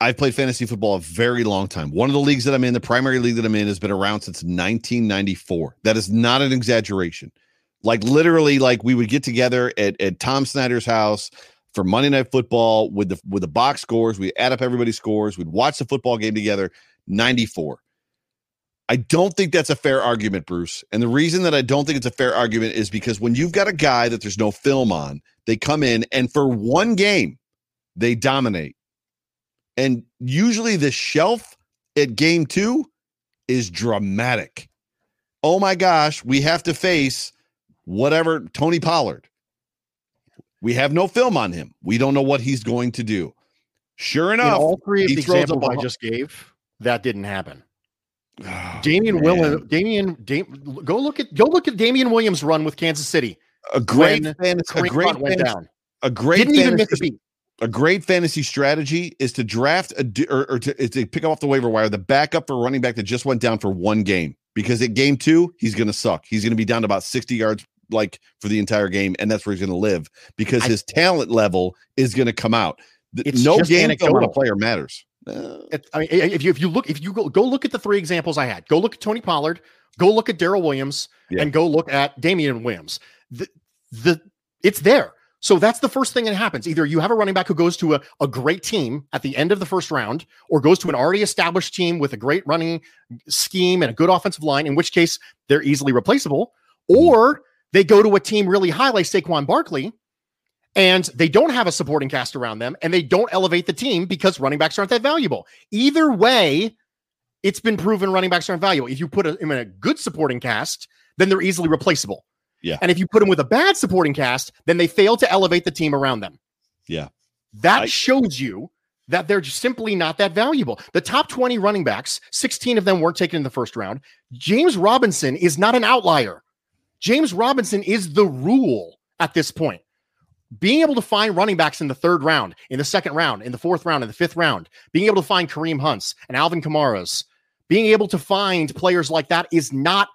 I've played fantasy football a very long time. One of the leagues that I'm in, the primary league that I'm in, has been around since 1994. That is not an exaggeration. Like literally, like we would get together at, at Tom Snyder's house for Monday Night Football with the with the box scores. We add up everybody's scores. We'd watch the football game together. 94. I don't think that's a fair argument, Bruce. And the reason that I don't think it's a fair argument is because when you've got a guy that there's no film on, they come in and for one game, they dominate. And usually the shelf at game two is dramatic. Oh my gosh, we have to face whatever Tony Pollard. We have no film on him. We don't know what he's going to do. Sure In enough, all three of he the examples I just gave, that didn't happen. Oh, Damien. Williams, Damien, Dam- go look at go look at Damien Williams' run with Kansas City. a great fantasy, a great went down. a great Didn't even miss a beat. a great fantasy strategy is to draft a or, or to, to pick off the waiver wire the backup for running back that just went down for one game because at game two he's going to suck. He's going to be down to about sixty yards like for the entire game, and that's where he's going to live because I- his talent level is going to come out. It's no game on a player matters. Uh, I mean, if you if you look if you go go look at the three examples I had, go look at Tony Pollard, go look at Darrel Williams, Yeah. and go look at Damien Williams. The the it's there. So that's the first thing that happens. Either you have a running back who goes to a, a great team at the end of the first round, or goes to an already established team with a great running scheme and a good offensive line, in which case they're easily replaceable, or they go to a team really high like Saquon Barkley, and they don't have a supporting cast around them and they don't elevate the team because running backs aren't that valuable. Either way, it's been proven running backs aren't valuable. If you put them in a good supporting cast, then they're easily replaceable. Yeah. And if you put them with a bad supporting cast, then they fail to elevate the team around them. Yeah. That I- shows you that they're simply not that valuable. The top 20 running backs, 16 of them weren't taken in the first round. James Robinson is not an outlier. James Robinson is the rule at this point. Being able to find running backs in the third round, in the second round, in the fourth round, in the fifth round, being able to find Kareem Hunts and Alvin Kamara's, being able to find players like that is not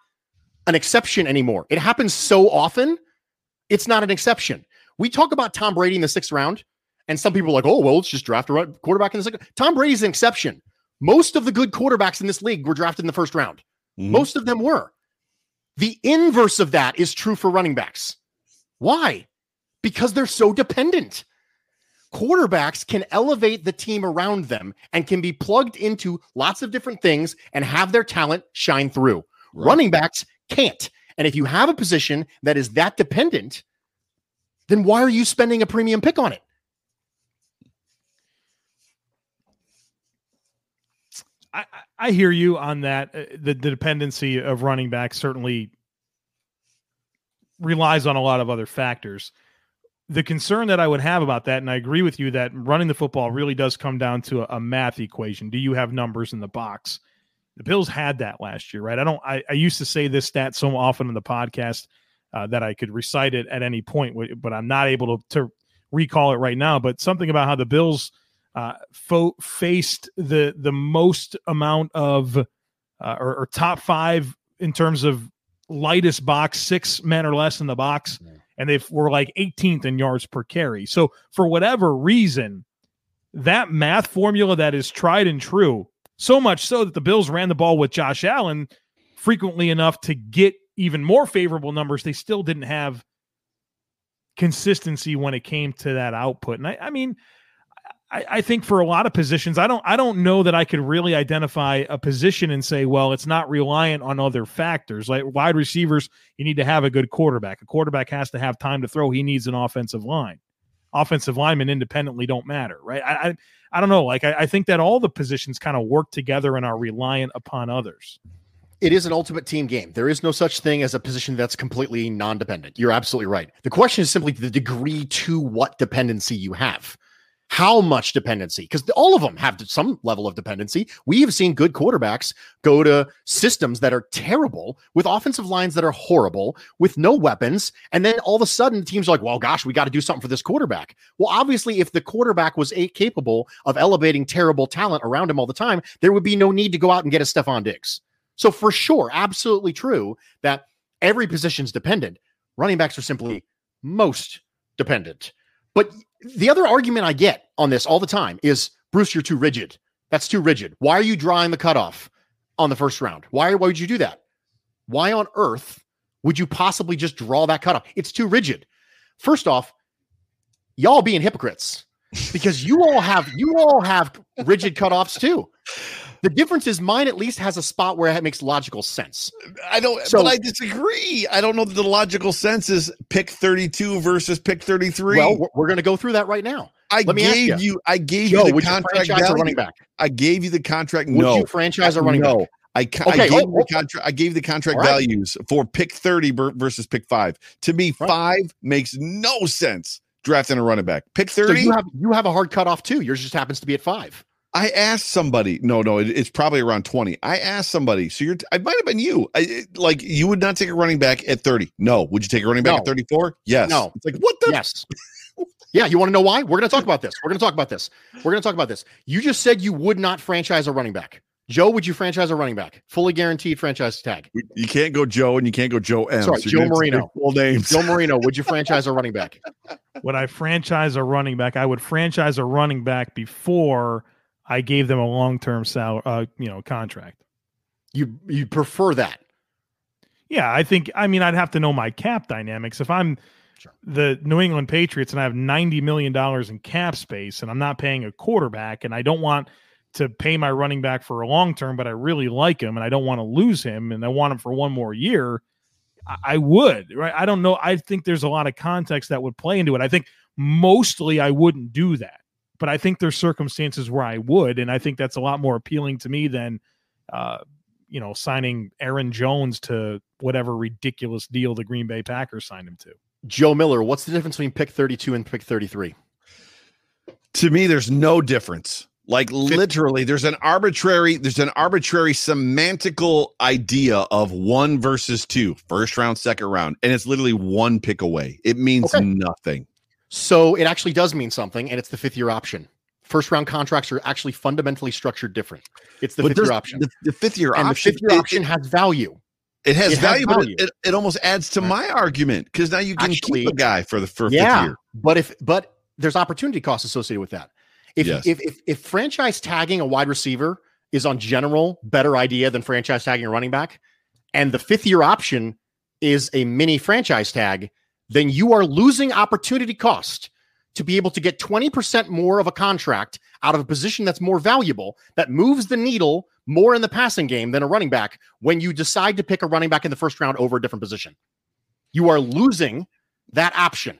an exception anymore. It happens so often, it's not an exception. We talk about Tom Brady in the sixth round, and some people are like, oh, well, let's just draft a quarterback in the second. Tom Brady's an exception. Most of the good quarterbacks in this league were drafted in the first round. Mhm. Most of them were. The inverse of that is true for running backs. Why? Because they're so dependent. Quarterbacks can elevate the team around them and can be plugged into lots of different things and have their talent shine through. Right. Running backs can't. And if you have a position that is that dependent, then why are you spending a premium pick on it? I, I- hear you on that. Uh, The, the dependency of running back certainly relies on a lot of other factors. The concern that I would have about that, and I agree with you that running the football really does come down to a, a math equation. Do you have numbers in the box? The Bills had that last year, right? I don't. I, I used to say this stat so often in the podcast uh, that I could recite it at any point, but I'm not able to, to recall it right now. But something about how the Bills uh, fo- faced the the most amount of uh, or, or top five in terms of lightest box, six men or less in the box, and they were like 18th in yards per carry. So for whatever reason, that math formula that is tried and true, so much so that the Bills ran the ball with Josh Allen frequently enough to get even more favorable numbers. They still didn't have consistency when it came to that output. And I, I mean, I, I think for a lot of positions, I don't I don't know that I could really identify a position and say, well, it's not reliant on other factors. Like wide receivers, you need to have a good quarterback. A quarterback has to have time to throw. He needs an offensive line. Offensive linemen independently don't matter, right? I I, I don't know. Like I, I think that all the positions kind of work together and are reliant upon others. It is an ultimate team game. There is no such thing as a position that's completely non dependent. You're absolutely right. The question is simply the degree to what dependency you have. How much dependency? Because all of them have some level of dependency. We have seen good quarterbacks go to systems that are terrible with offensive lines that are horrible with no weapons. And then all of a sudden, teams are like, well, gosh, we got to do something for this quarterback. Well, obviously, if the quarterback was a- capable of elevating terrible talent around him all the time, there would be no need to go out and get a Stefon Diggs. So for sure, absolutely true that every position's dependent. Running backs are simply most dependent. But the other argument I get on this all the time is Bruce, you're too rigid. That's too rigid. Why are you drawing the cutoff on the first round? Why, why would you do that? Why on earth would you possibly just draw that cutoff? It's too rigid. First off, y'all being hypocrites because you all have you all have rigid cutoffs too. The difference is mine at least has a spot where it makes logical sense. I don't, So- but I disagree. I don't know that the logical sense is pick 32 versus pick 33. Well, we're, we're going to go through that right now. I let me gave you. you, I gave Joe, you the you contract franchise value. running back? I gave you the contract. Would no, you franchise a uh, running no. back? I, ca- I gave oh, you the oh. contract. I gave the contract right. values for pick 30 ber- versus pick five. To me, Right. five makes no sense drafting a running back. Pick So 30. you have you have a hard cutoff too. Yours just happens to be at five. I asked somebody. No, no, it, it's probably around twenty. I asked somebody. So you're. I might have been you. I, it- like you would not take a running back at thirty. No. Would you take a running back No. at thirty-four? Yes. No. It's like what the? Yes. Yeah, you want to know why? We're going to talk about this. We're going to talk about this. We're going to talk about this. You just said you would not franchise a running back. Joe, would you franchise a running back? Fully guaranteed franchise tag. You can't go Joe and you can't go Joe M. Sorry, So Joe you're gonna have to Marino. Full names. Joe Marino, would you franchise a running back? Would I franchise a running back? I would franchise a running back before I gave them a long term salary, uh, you know, contract. You you prefer that? Yeah, I think. I mean, I'd have to know my cap dynamics. If I'm the New England Patriots and I have ninety million dollars in cap space, and I'm not paying a quarterback, and I don't want to pay my running back for a long term, but I really like him, and I don't want to lose him, and I want him for one more year. I, I would, right? I don't know. I think there's a lot of context that would play into it. I think mostly I wouldn't do that, but I think there's circumstances where I would, and I think that's a lot more appealing to me than. Uh, you know, signing Aaron Jones to whatever ridiculous deal the Green Bay Packers signed him to. Joe Miller, what's the difference between pick 32 and pick 33? to me there's no difference like literally there's an arbitrary there's an arbitrary semantical idea of one versus two first round second round and it's literally one pick away it means Okay. nothing So it actually does mean something, and it's the fifth year option. First round contracts are actually fundamentally structured different. It's the But fifth year option. the, the fifth year and option the fifth year option has value. It has it has value, but it, it, it almost adds to my argument because now you can Actually, keep a guy for the for fifth yeah, year but if but there's opportunity costs associated with that. If, Yes. if if if franchise tagging a wide receiver is on general better idea than franchise tagging a running back, and the fifth year option is a mini franchise tag, then you are losing opportunity cost to be able to get 20% more of a contract out of a position that's more valuable, that moves the needle more in the passing game than a running back when you decide to pick a running back in the first round over a different position. You are losing that option.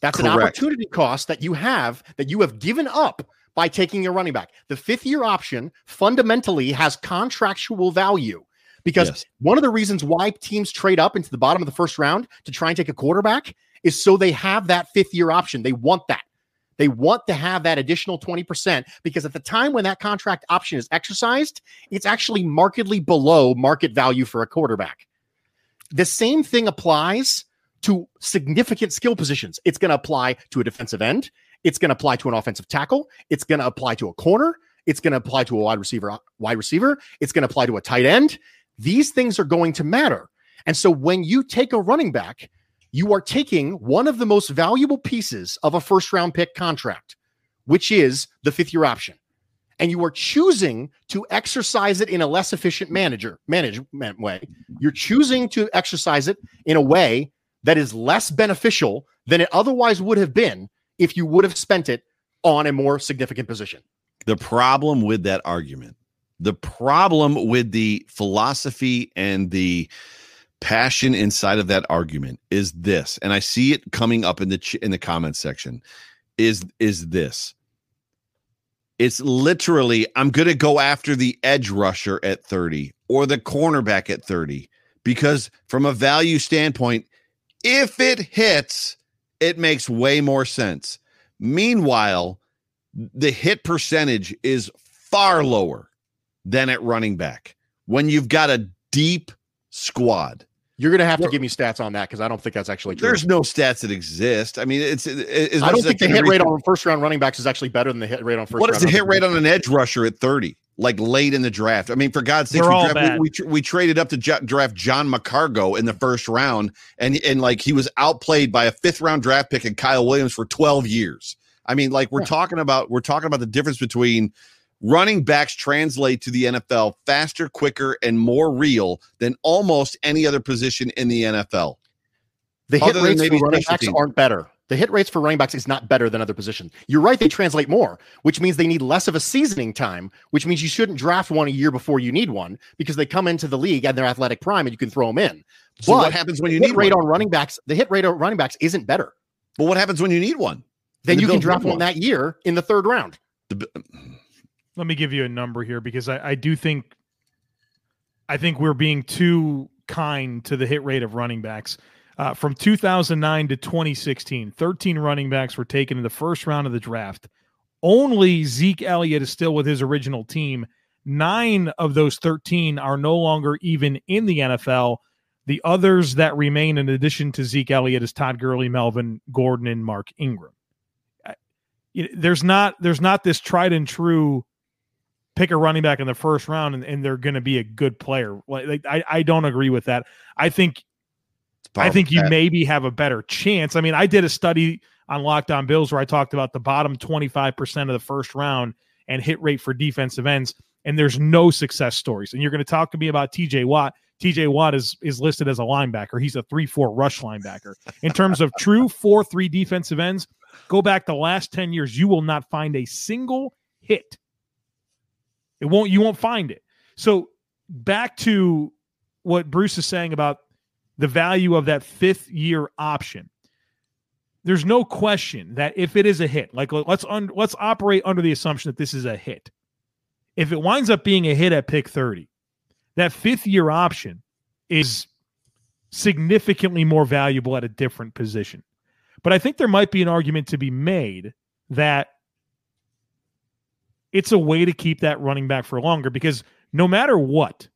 That's an opportunity cost that you have that you have given up by taking your running back. The fifth year option fundamentally has contractual value because Yes. one of the reasons why teams trade up into the bottom of the first round to try and take a quarterback is so they have that fifth year option. They want that. They want to have that additional 20% because at the time when that contract option is exercised, it's actually markedly below market value for a quarterback. The same thing applies to significant skill positions. It's going to apply to a defensive end. It's going to apply to an offensive tackle. It's going to apply to a corner. It's going to apply to a wide receiver. Wide receiver. It's going to apply to a tight end. These things are going to matter. And so when you take a running back, you are taking one of the most valuable pieces of a first round pick contract, which is the fifth year option. And you are choosing to exercise it in a less efficient manager management way. You're choosing to exercise it in a way that is less beneficial than it otherwise would have been if you would have spent it on a more significant position. the problem with that argument the problem with the philosophy and the passion inside of that argument is this and i see it coming up in the ch- in the comment section is is this it's literally i'm going to go after the edge rusher at 30 or the cornerback at 30 because from a value standpoint if it hits it makes way more sense meanwhile the hit percentage is far lower than at running back when you've got a deep squad. You're going to have to give me stats on that because I don't think that's actually true. There's no stats that exist. I mean, it's. it- as I don't as think the hit rate on first round running backs is actually better than the hit rate on first What round. is the hit rate on an edge rusher at 30? Like late in the draft. I mean, for God's sake, we, draft- we, we, we traded up to j- draft John McCargo in the first round, and and like he was outplayed by a fifth round draft pick and Kyle Williams for 12 years. I mean, like we're Yeah. talking about we're talking about the difference between running backs translate to the NFL faster, quicker, and more real than almost any other position in the NFL. The hit rates maybe for running backs teams. aren't better. The hit rates for running backs is not better than other positions. You're right, they translate more, which means they need less of a seasoning time, which means you shouldn't draft one a year before you need one because they come into the league at their athletic prime and you can throw them in. So what happens when you need rate one? on running backs? The hit rate on running backs isn't better. But what happens when you need one? Then the you can draft one that year in the third round. Um, Let me give you a number here because I, I do think I think we're being too kind to the hit rate of running backs. Uh, from 2009 to 2016, 13 running backs were taken in the first round of the draft. Only Zeke Elliott is still with his original team. Nine of those 13 are no longer even in the NFL. The others that remain, in addition to Zeke Elliott, is Todd Gurley, Melvin Gordon, and Mark Ingram. There's not there's not this tried and true pick a running back in the first round and, and they're going to be a good player. Like, like I, I don't agree with that. I think I think you maybe have a better chance. I mean, I did a study on Lockdown Bills where I talked about the bottom 25% of the first round and hit rate for defensive ends, and there's no success stories. And you're going to talk to me about TJ Watt. TJ Watt is is listed as a linebacker. He's a 3-4 rush linebacker. In terms of true 4-3 defensive ends, go back the last 10 years, you will not find a single hit. It won't you won't find it. So back to what Bruce is saying about the value of that fifth year option. There's no question that if it is a hit, like let's un, let's operate under the assumption that this is a hit. If it winds up being a hit at pick 30, that fifth year option is significantly more valuable at a different position. But I think there might be an argument to be made that it's a way to keep that running back for longer because no matter what,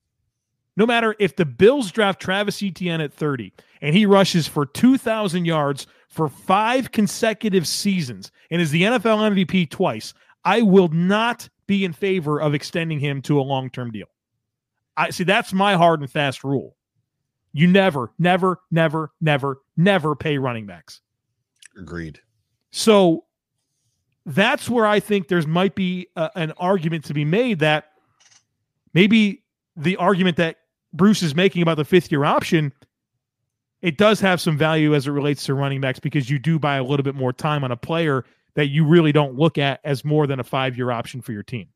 no matter if the Bills draft Travis Etienne at 30 and he rushes for 2,000 yards for five consecutive seasons and is the NFL MVP twice, I will not be in favor of extending him to a long term deal. I see that's my hard and fast rule. You never, never, never, never, never pay running backs. Agreed. So that's where I think there's might be a, an argument to be made that maybe the argument that Bruce is making about the fifth year option, it does have some value as it relates to running backs because you do buy a little bit more time on a player that you really don't look at as more than a five year option for your team.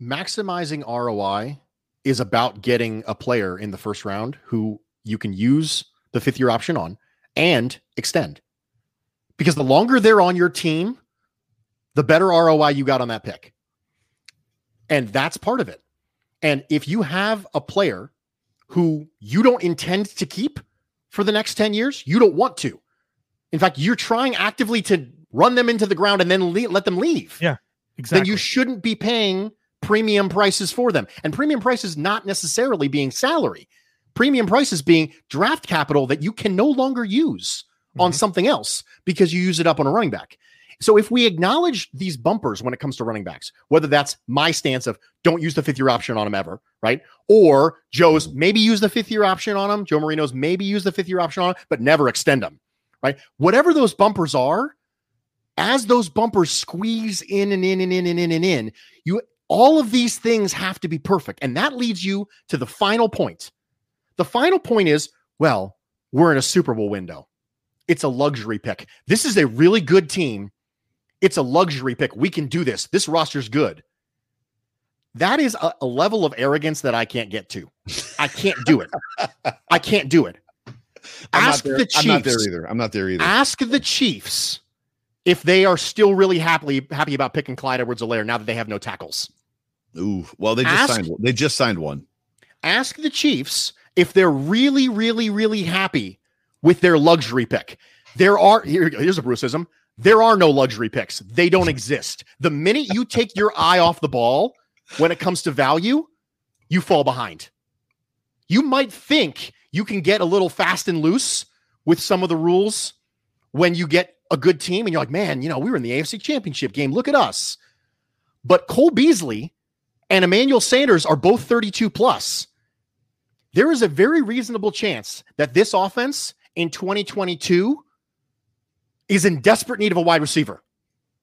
maximizing ROI is about getting a player in the first round who you can use the fifth year option on and extend. Because the longer they're on your team, the better ROI you got on that pick. And that's part of it. And if you have a player who you don't intend to keep for the next 10 years, you don't want to. In fact, you're trying actively to run them into the ground and then le- let them leave Yeah, exactly. then you shouldn't be paying premium prices for them. And premium prices not necessarily being salary. Premium prices being draft capital that you can no longer use on mm-hmm. something else because you use it up on a running back. So if we acknowledge these bumpers when it comes to running backs, whether that's my stance of don't use the fifth year option on him ever, right? Or Joe's mm-hmm. maybe use the fifth year option on him, Joe Marino's maybe use the fifth year option on him, but never extend them, right? Whatever those bumpers are, as those bumpers squeeze in and in and in and in and in, you all of these things have to be perfect. And that leads you to the final point. The final point is, well, we're in a Super Bowl window. It's a luxury pick. This is a really good team. It's a luxury pick. We can do this. This roster's good. That is a, a level of arrogance that I can't get to. I can't do it. I can't do it. I'm Ask not there, the Chiefs. I'm not there either. I'm not there either. Ask the Chiefs if they are still really happily happy about picking Clyde Edwards-Helaire now that they have no tackles. Ooh, well, they just Ask- signed. They just signed one. Ask the Chiefs if they're really, really, really happy with their luxury pick. There are here, here's a Bruceism. There are no luxury picks. They don't exist. The minute you take your eye off the ball when it comes to value, you fall behind. You might think you can get a little fast and loose with some of the rules when you get a good team and you're like, man, you know, we were in the AFC championship game. Look at us. But Cole Beasley and Emmanuel Sanders are both 32 plus. There is a very reasonable chance that this offense in 2022 is in desperate need of a wide receiver.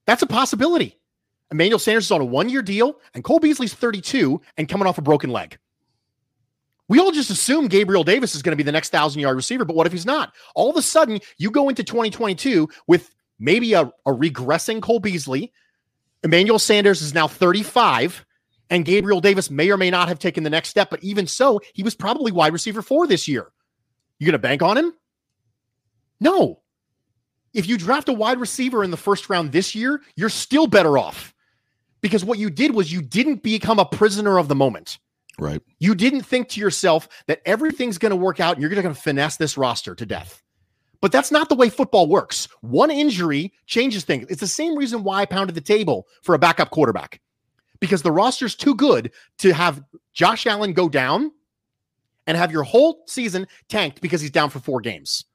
That's a possibility. Emmanuel Sanders is on a one year deal, and Cole Beasley's 32 and coming off a broken leg. We all just assume Gabriel Davis is going to be the next thousand yard receiver, but what if he's not? All of a sudden, you go into 2022 with maybe a, a regressing Cole Beasley. Emmanuel Sanders is now 35, and Gabriel Davis may or may not have taken the next step, but even so, he was probably wide receiver four this year. You going to bank on him? No. If you draft a wide receiver in the first round this year, you're still better off because what you did was you didn't become a prisoner of the moment. Right. You didn't think to yourself that everything's going to work out and you're going to finesse this roster to death. But that's not the way football works. One injury changes things. It's the same reason why I pounded the table for a backup quarterback because the roster's too good to have Josh Allen go down and have your whole season tanked because he's down for four games.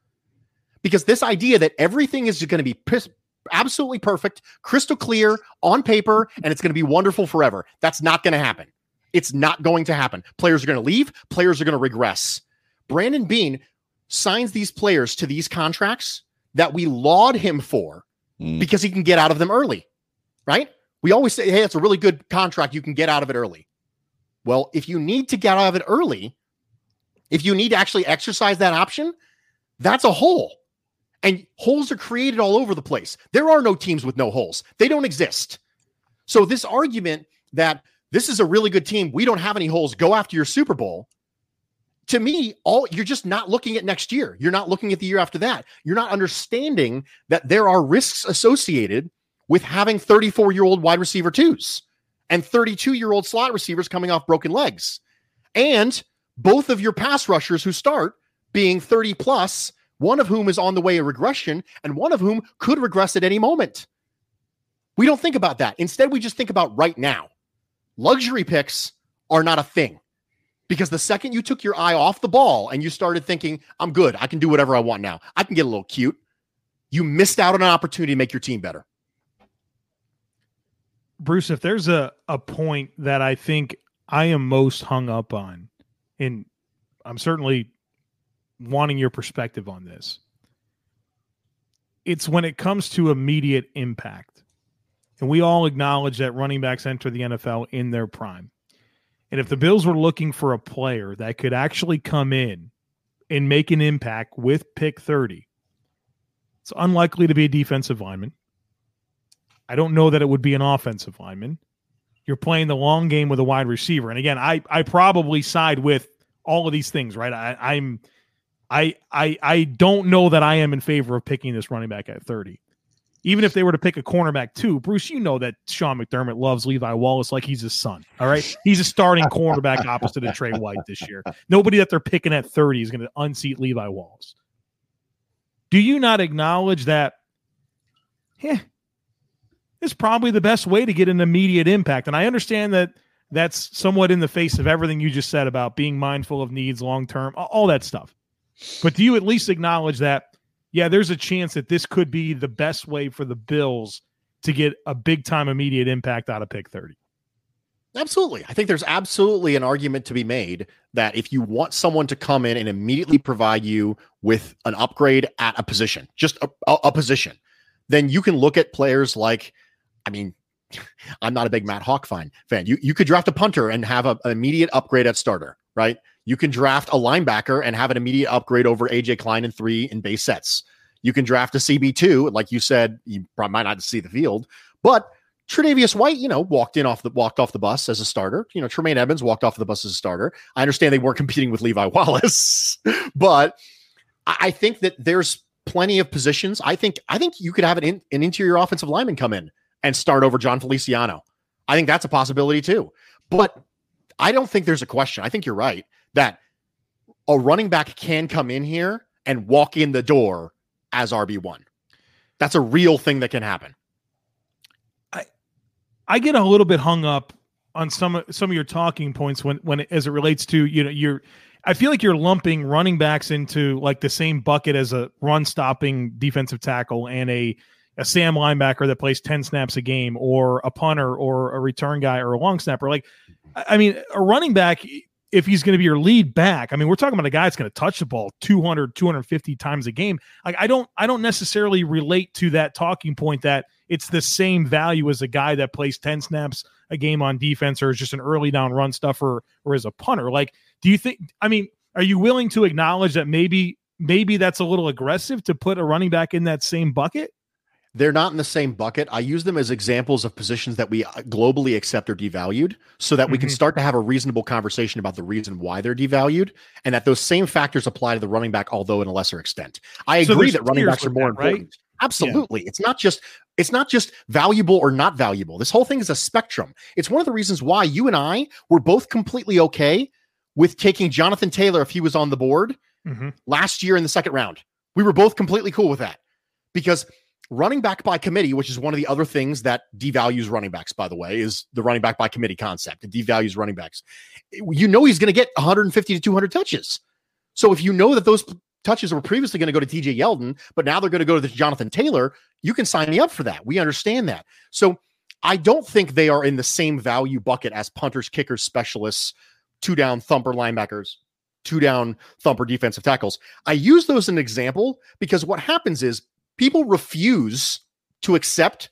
Because this idea that everything is going to be absolutely perfect, crystal clear on paper, and it's going to be wonderful forever, that's not going to happen. It's not going to happen. Players are going to leave, players are going to regress. Brandon Beane signs these players to these contracts that we laud him for Mm. because he can get out of them early, right? We always say, hey, it's a really good contract. You can get out of it early. Well, if you need to get out of it early, if you need to actually exercise that option, that's a hole. And holes are created all over the place. There are no teams with no holes, they don't exist. So, this argument that this is a really good team, we don't have any holes, go after your Super Bowl. To me, all you're just not looking at next year. You're not looking at the year after that. You're not understanding that there are risks associated with having 34 year old wide receiver twos and 32 year old slot receivers coming off broken legs. And both of your pass rushers who start being 30 plus, one of whom is on the way of regression and one of whom could regress at any moment. We don't think about that. Instead, we just think about right now. Luxury picks are not a thing because the second you took your eye off the ball and you started thinking, I'm good, I can do whatever I want now, I can get a little cute, you missed out on an opportunity to make your team better. Bruce, if there's a, a point that I think I am most hung up on, and I'm certainly wanting your perspective on this, it's when it comes to immediate impact. And we all acknowledge that running backs enter the NFL in their prime. And if the Bills were looking for a player that could actually come in and make an impact with pick 30, it's unlikely to be a defensive lineman. I don't know that it would be an offensive lineman. You're playing the long game with a wide receiver. And again, I I probably side with all of these things, right? I, I'm I I I don't know that I am in favor of picking this running back at 30. Even if they were to pick a cornerback too, Bruce, you know that Sean McDermott loves Levi Wallace like he's his son. All right. He's a starting cornerback opposite of Tre White this year. Nobody that they're picking at 30 is going to unseat Levi Wallace. Do you not acknowledge that? Yeah, is probably the best way to get an immediate impact. And I understand that that's somewhat in the face of everything you just said about being mindful of needs long term, all that stuff. But do you at least acknowledge that, yeah, there's a chance that this could be the best way for the Bills to get a big time immediate impact out of pick 30? Absolutely. I think there's absolutely an argument to be made that if you want someone to come in and immediately provide you with an upgrade at a position, just a, a, a position, then you can look at players like, I mean, I'm not a big Matt Haack fan. You you could draft a punter and have a, an immediate upgrade at starter, right? You can draft a linebacker and have an immediate upgrade over AJ Klein in three in base sets. You can draft a CB2, like you said, you probably might not see the field, but Tre'Davious White, you know, walked in off the walked off the bus as a starter. You know, Tremaine Edmunds walked off the bus as a starter. I understand they weren't competing with Levi Wallace, but I think that there's plenty of positions. I think I think you could have an, in, an interior offensive lineman come in and start over Jon Feliciano. I think that's a possibility too. But I don't think there's a question. I think you're right that a running back can come in here and walk in the door as RB1. That's a real thing that can happen. I I get a little bit hung up on some some of your talking points when when as it relates to you know you're I feel like you're lumping running backs into like the same bucket as a run stopping defensive tackle and a a Sam linebacker that plays 10 snaps a game or a punter or a return guy or a long snapper like I mean a running back if he's going to be your lead back. I mean, we're talking about a guy that's going to touch the ball 200, 250 times a game. Like I don't, I don't necessarily relate to that talking point that it's the same value as a guy that plays 10 snaps a game on defense or is just an early down run stuffer or as a punter. Like, do you think, I mean, are you willing to acknowledge that maybe, maybe that's a little aggressive to put a running back in that same bucket? They're not in the same bucket. I use them as examples of positions that we uh, globally accept are devalued so that we can Mhm. start to have a reasonable conversation about the reason why they're devalued and that those same factors apply to the running back, although in a lesser extent. I So agree that running backs are more that, right? important. Absolutely. It's not just it's not just valuable or not valuable. This whole thing is a spectrum. It's one of the reasons why you and I were both completely okay with taking Jonathan Taylor if he was on the board Mhm. last year in the second round. We were both completely cool with that because running back by committee, which is one of the other things that devalues running backs, by the way, is the running back by committee concept. It devalues running backs. You know he's going to get 150 to 200 touches. So if you know that those touches were previously going to go to TJ Yeldon, but now they're going to go to Jonathan Taylor, you can sign me up for that. We understand that. So I don't think they are in the same value bucket as punters, kickers, specialists, two down thumper linebackers, two down thumper defensive tackles. I use those as an example because what happens is people refuse to accept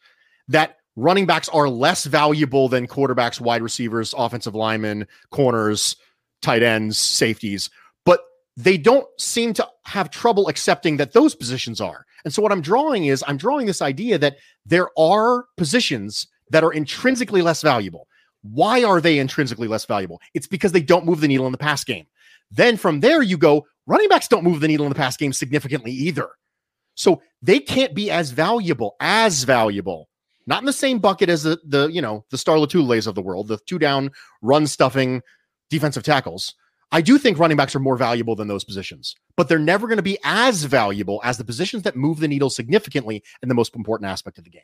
that running backs are less valuable than quarterbacks, wide receivers, offensive linemen, corners, tight ends, safeties, but they don't seem to have trouble accepting that those positions are. And so what I'm drawing is I'm drawing this idea that there are positions that are intrinsically less valuable. Why are they intrinsically less valuable? It's because they don't move the needle in the pass game. Then from there, you go, running backs don't move the needle in the pass game significantly either. So they can't be as valuable, as valuable, not in the same bucket as the, the you know, the Star Lotuleleis of the world, the two down run stuffing defensive tackles. I do think running backs are more valuable than those positions, but they're never going to be as valuable as the positions that move the needle significantly in the most important aspect of the game.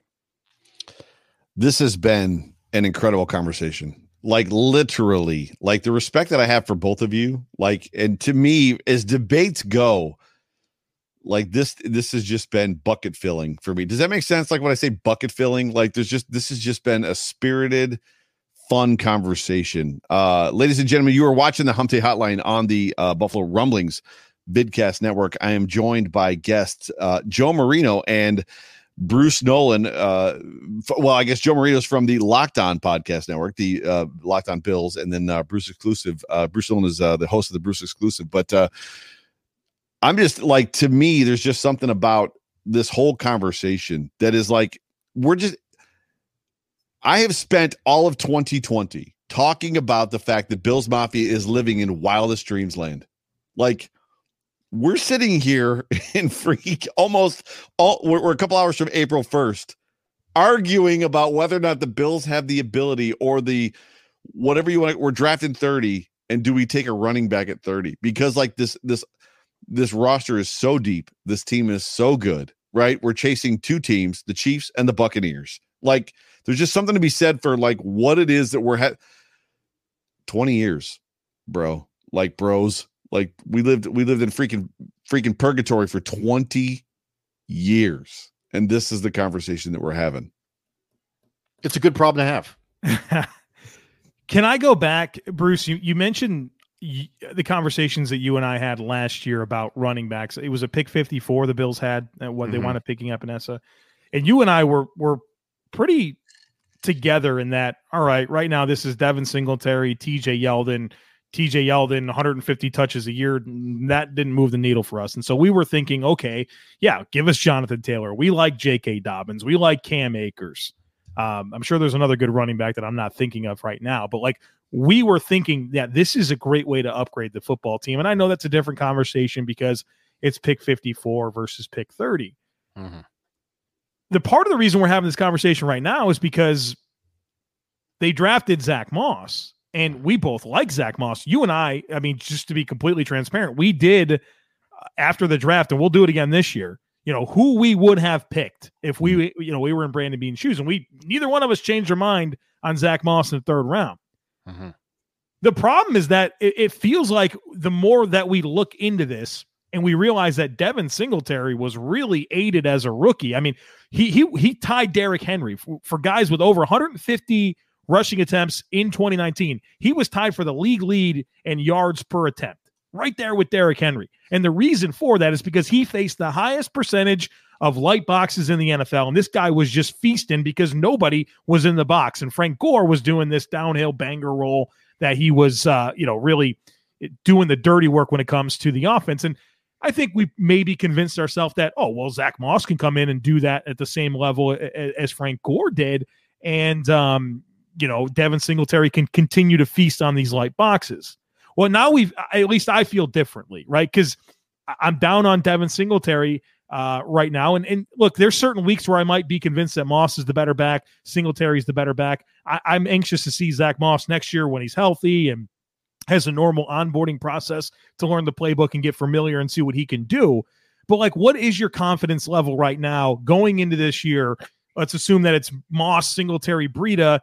this has been an incredible conversation like literally like the respect that i have for both of you like and to me as debates go like this this has just been bucket filling for me does that make sense like when i say bucket filling like there's just this has just been a spirited fun conversation uh ladies and gentlemen you are watching the hump day hotline on the uh buffalo rumblings vidcast network i am joined by guests uh joe marino and Bruce Nolan, uh, f- well, I guess Joe Marino's from the Locked On Podcast Network, the uh, Locked On Bills, and then uh, Bruce Exclusive. Uh, Bruce Nolan is uh, the host of the Bruce Exclusive. But uh, I'm just like, to me, there's just something about this whole conversation that is like, we're just, I have spent all of 2020 talking about the fact that Bills Mafia is living in wildest dreams land. Like, we're sitting here in freak almost all we're, we're a couple hours from April 1st arguing about whether or not the Bills have the ability or the whatever you want we're drafting 30 and do we take a running back at 30 because like this this this roster is so deep this team is so good right we're chasing two teams the Chiefs and the Buccaneers like there's just something to be said for like what it is that we're ha- 20 years bro like bros like we lived we lived in freaking freaking purgatory for 20 years and this is the conversation that we're having It's a good problem to have. Can I go back, Bruce? You you mentioned y- the conversations that you and I had last year about running backs. It was a pick fifty four the Bills had, and what they Mhm. wound up picking Epenesa, and you and I were were pretty together in that. All right, right now this is Devin Singletary, T.J. Yeldon. TJ Yeldon, 150 touches a year. That didn't move the needle for us. And so we were thinking, okay, yeah, give us Jonathan Taylor. We like J.K. Dobbins. We like Cam Akers. Um, I'm sure there's another good running back that I'm not thinking of right now, but like we were thinking that this is a great way to upgrade the football team. And I know that's a different conversation because it's pick 54 versus pick 30. The part of the reason we're having this conversation right now is because they drafted Zach Moss, and we both like Zach Moss. You and I, I mean, just to be completely transparent, we did uh, after the draft, and we'll do it again this year. You know who we would have picked if we, you know, we were in Brandon Beane's shoes, and we neither one of us changed our mind on Zach Moss in the third round. Mm-hmm. The problem is that it, it feels like the more that we look into this and we realize that Devin Singletary was really aided as a rookie. I mean, he he he tied Derrick Henry for, for guys with over 150 rushing attempts in 2019. He was tied for the league lead in yards per attempt, right there with Derrick Henry. And the reason for that is because he faced the highest percentage of light boxes in the NFL. And this guy was just feasting because nobody was in the box. And Frank Gore was doing this downhill banger roll that he was, uh, you know, really doing the dirty work when it comes to the offense. And I think we maybe convinced ourselves that, oh, well, Zach Moss can come in and do that at the same level as Frank Gore did. And, um, you know, Devin Singletary can continue to feast on these light boxes. Well, now we've, at least I feel differently, right? Because I'm down on Devin Singletary uh, right now. And, and look, there's certain weeks where I might be convinced that Moss is the better back, Singletary is the better back. I, I'm anxious to see Zach Moss next year when he's healthy and has a normal onboarding process to learn the playbook and get familiar and see what he can do. But like, what is your confidence level right now going into this year? Let's assume that it's Moss, Singletary, Breida.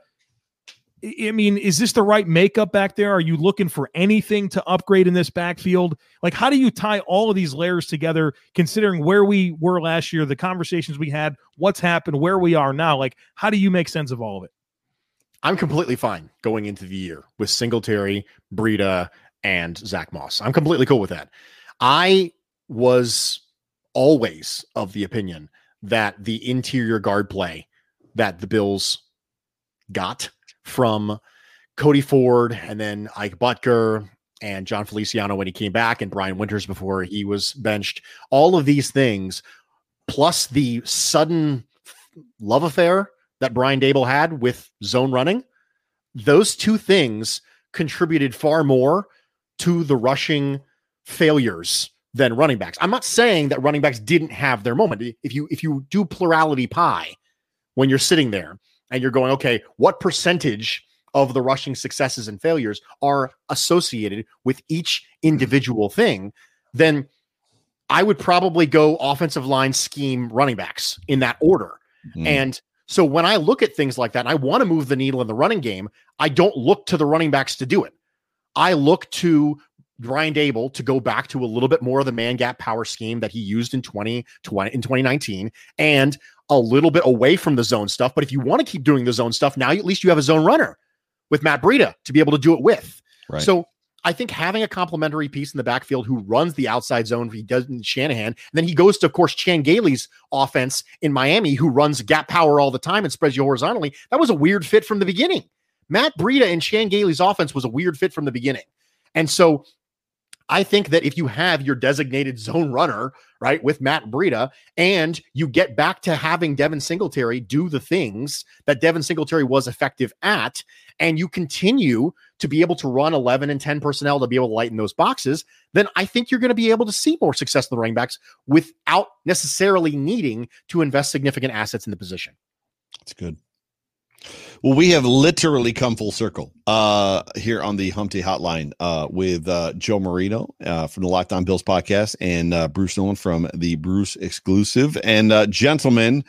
I mean, is this the right makeup back there? Are you looking for anything to upgrade in this backfield? Like, how do you tie all of these layers together, considering where we were last year, the conversations we had, what's happened, where we are now? Like, how do you make sense of all of it? I'm completely fine going into the year with Singletary, Breida, and Zach Moss. I'm completely cool with that. I was always of the opinion that the interior guard play that the Bills got from Cody Ford and then Ike Boettger and Jon Feliciano when he came back and Brian Winters before he was benched. All of these things, plus the sudden love affair that Brian Daboll had with zone running, those two things contributed far more to the rushing failures than running backs. I'm not saying that running backs didn't have their moment. If you if you do plurality pie when you're sitting there and you're going, okay, what percentage of the rushing successes and failures are associated with each individual thing, then I would probably go offensive line scheme running backs in that order. Mm. And so when I look at things like that, and I want to move the needle in the running game, I don't look to the running backs to do it. I look to Ryan Daboll to go back to a little bit more of the man gap power scheme that he used in 2020 in 2019 and a little bit away from the zone stuff. But if you want to keep doing the zone stuff, now at least you have a zone runner with Matt Breida to be able to do it with. Right. So I think having a complementary piece in the backfield who runs the outside zone, he does in Shanahan, and then he goes to, of course, Chan Gailey's offense in Miami, who runs gap power all the time and spreads you horizontally. That was a weird fit from the beginning. Matt Breida and Chan Gailey's offense was a weird fit from the beginning. And so I think that if you have your designated zone runner, right, with Matt Breida, and you get back to having Devin Singletary do the things that Devin Singletary was effective at, and you continue to be able to run 11 and 10 personnel to be able to lighten those boxes, then I think you're going to be able to see more success in the running backs without necessarily needing to invest significant assets in the position. That's good. Well, we have literally come full circle uh, here on the Hump Day Hotline uh, with uh, Joe Marino uh, from the Locked On Bills podcast and uh, Bruce Nolan from the Bruce Exclusive. And uh, gentlemen,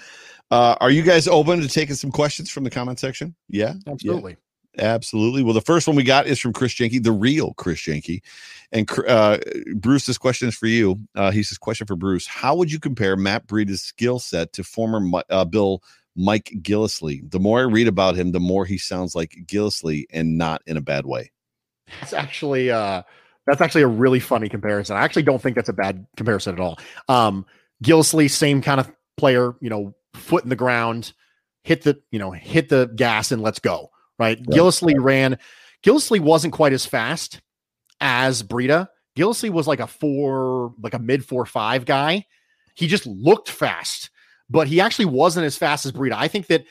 are you guys open to taking some questions from the comment section? Yeah, absolutely. Yeah. Absolutely. Well, the first one we got is from Chris Jenke, the real Chris Jenke. And Bruce, this question is for you. he says, question for Bruce. How would you compare Matt Breida's skill set to former Bill Mike Gillislee. The more I read about him, the more he sounds like Gillislee and not in a bad way. That's actually uh that's actually a really funny comparison. I actually don't think that's a bad comparison at all. Um Gillislee, same kind of player, you know, foot in the ground, hit the, you know, hit the gas and let's go. Right. Yep. Gillislee ran. Gillislee wasn't quite as fast as Breida. Gillislee was like a four, like a mid four five guy. He just looked fast but he actually wasn't as fast as Breida. I think that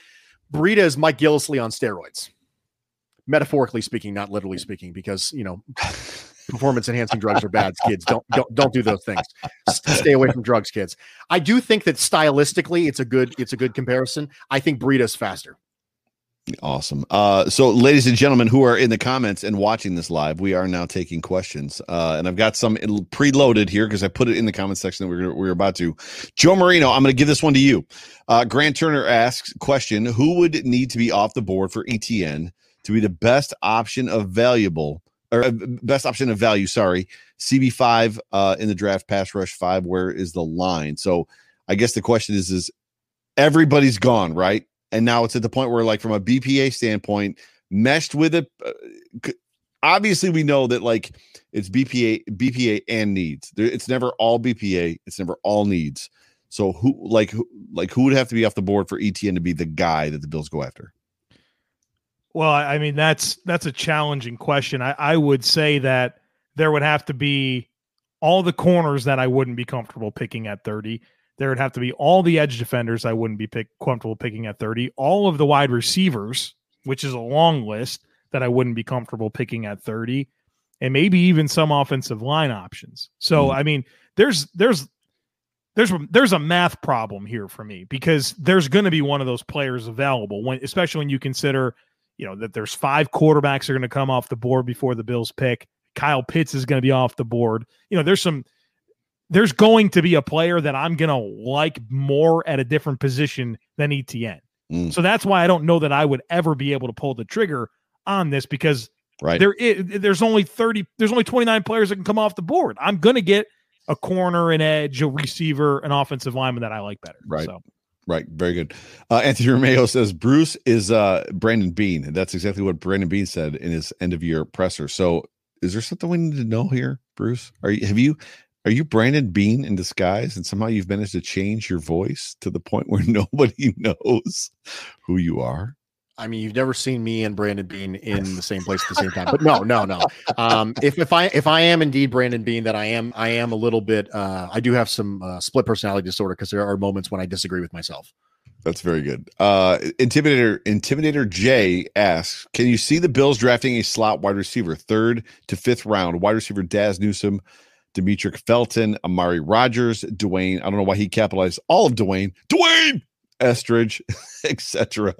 Breida is Mike Gillislee on steroids, metaphorically speaking, not literally speaking, because you know performance enhancing drugs are bad. Kids don't don't don't do those things. Stay away from drugs, kids. I do think that stylistically, it's a good it's a good comparison. I think Breida's faster. Awesome. Uh, so, ladies and gentlemen who are in the comments and watching this live, we are now taking questions. Uh, and I've got some preloaded here because I put it in the comment section that we we're, we are about to. Joe Marino, I'm going to give this one to you. Uh, Grant Turner asks, question, who would need to be off the board for ETN to be the best option of valuable or uh, best option of value? Sorry, CB5 uh, in the draft, pass rush five. Where is the line? So, I guess the question is, is everybody's gone, right? And now it's at the point where, like, from a BPA standpoint, meshed with it. Uh, obviously, we know that like it's BPA, BPA and needs. It's never all BPA. It's never all needs. So who like who like who would have to be off the board for ETN to be the guy that the Bills go after? Well, I mean that's that's a challenging question. I, I would say that there would have to be all the corners that I wouldn't be comfortable picking at 30. There would have to be all the edge defenders I wouldn't be pick, comfortable picking at 30. All of the wide receivers, which is a long list that I wouldn't be comfortable picking at 30, and maybe even some offensive line options. So hmm. I mean, there's there's there's there's a math problem here for me because there's going to be one of those players available when especially when you consider you know that there's five quarterbacks are going to come off the board before the Bills pick. Kyle Pitts is going to be off the board. You know, there's some there's going to be a player that I'm going to like more at a different position than ETN. Mm. So that's why I don't know that I would ever be able to pull the trigger on this because Right. there is, there's only 30 there's only 29 players that can come off the board. I'm going to get a corner, an edge, a receiver, an offensive lineman that I like better. Right. So Right. Very good. Uh, Anthony Romeo says Bruce is uh, Brandon Beane. That's exactly what Brandon Beane said in his end of year presser. So is there something we need to know here, Bruce? Are you, have you, are you Brandon Beane in disguise and somehow you've managed to change your voice to the point where nobody knows who you are? I mean, you've never seen me and Brandon Beane in the same place at the same time. But no, no, no. Um, if if I if I am indeed Brandon Beane, that I am I am a little bit. Uh, I do have some uh, split personality disorder because there are moments when I disagree with myself. That's very good. Uh, Intimidator Intimidator J asks, "Can you see the Bills drafting a slot wide receiver, third to fifth round, wide receiver Dazz Newsome, Demetric Felton, Amari Rogers, Dwayne? I don't know why he capitalized all of Dwayne, Dwayne Eskridge, etc.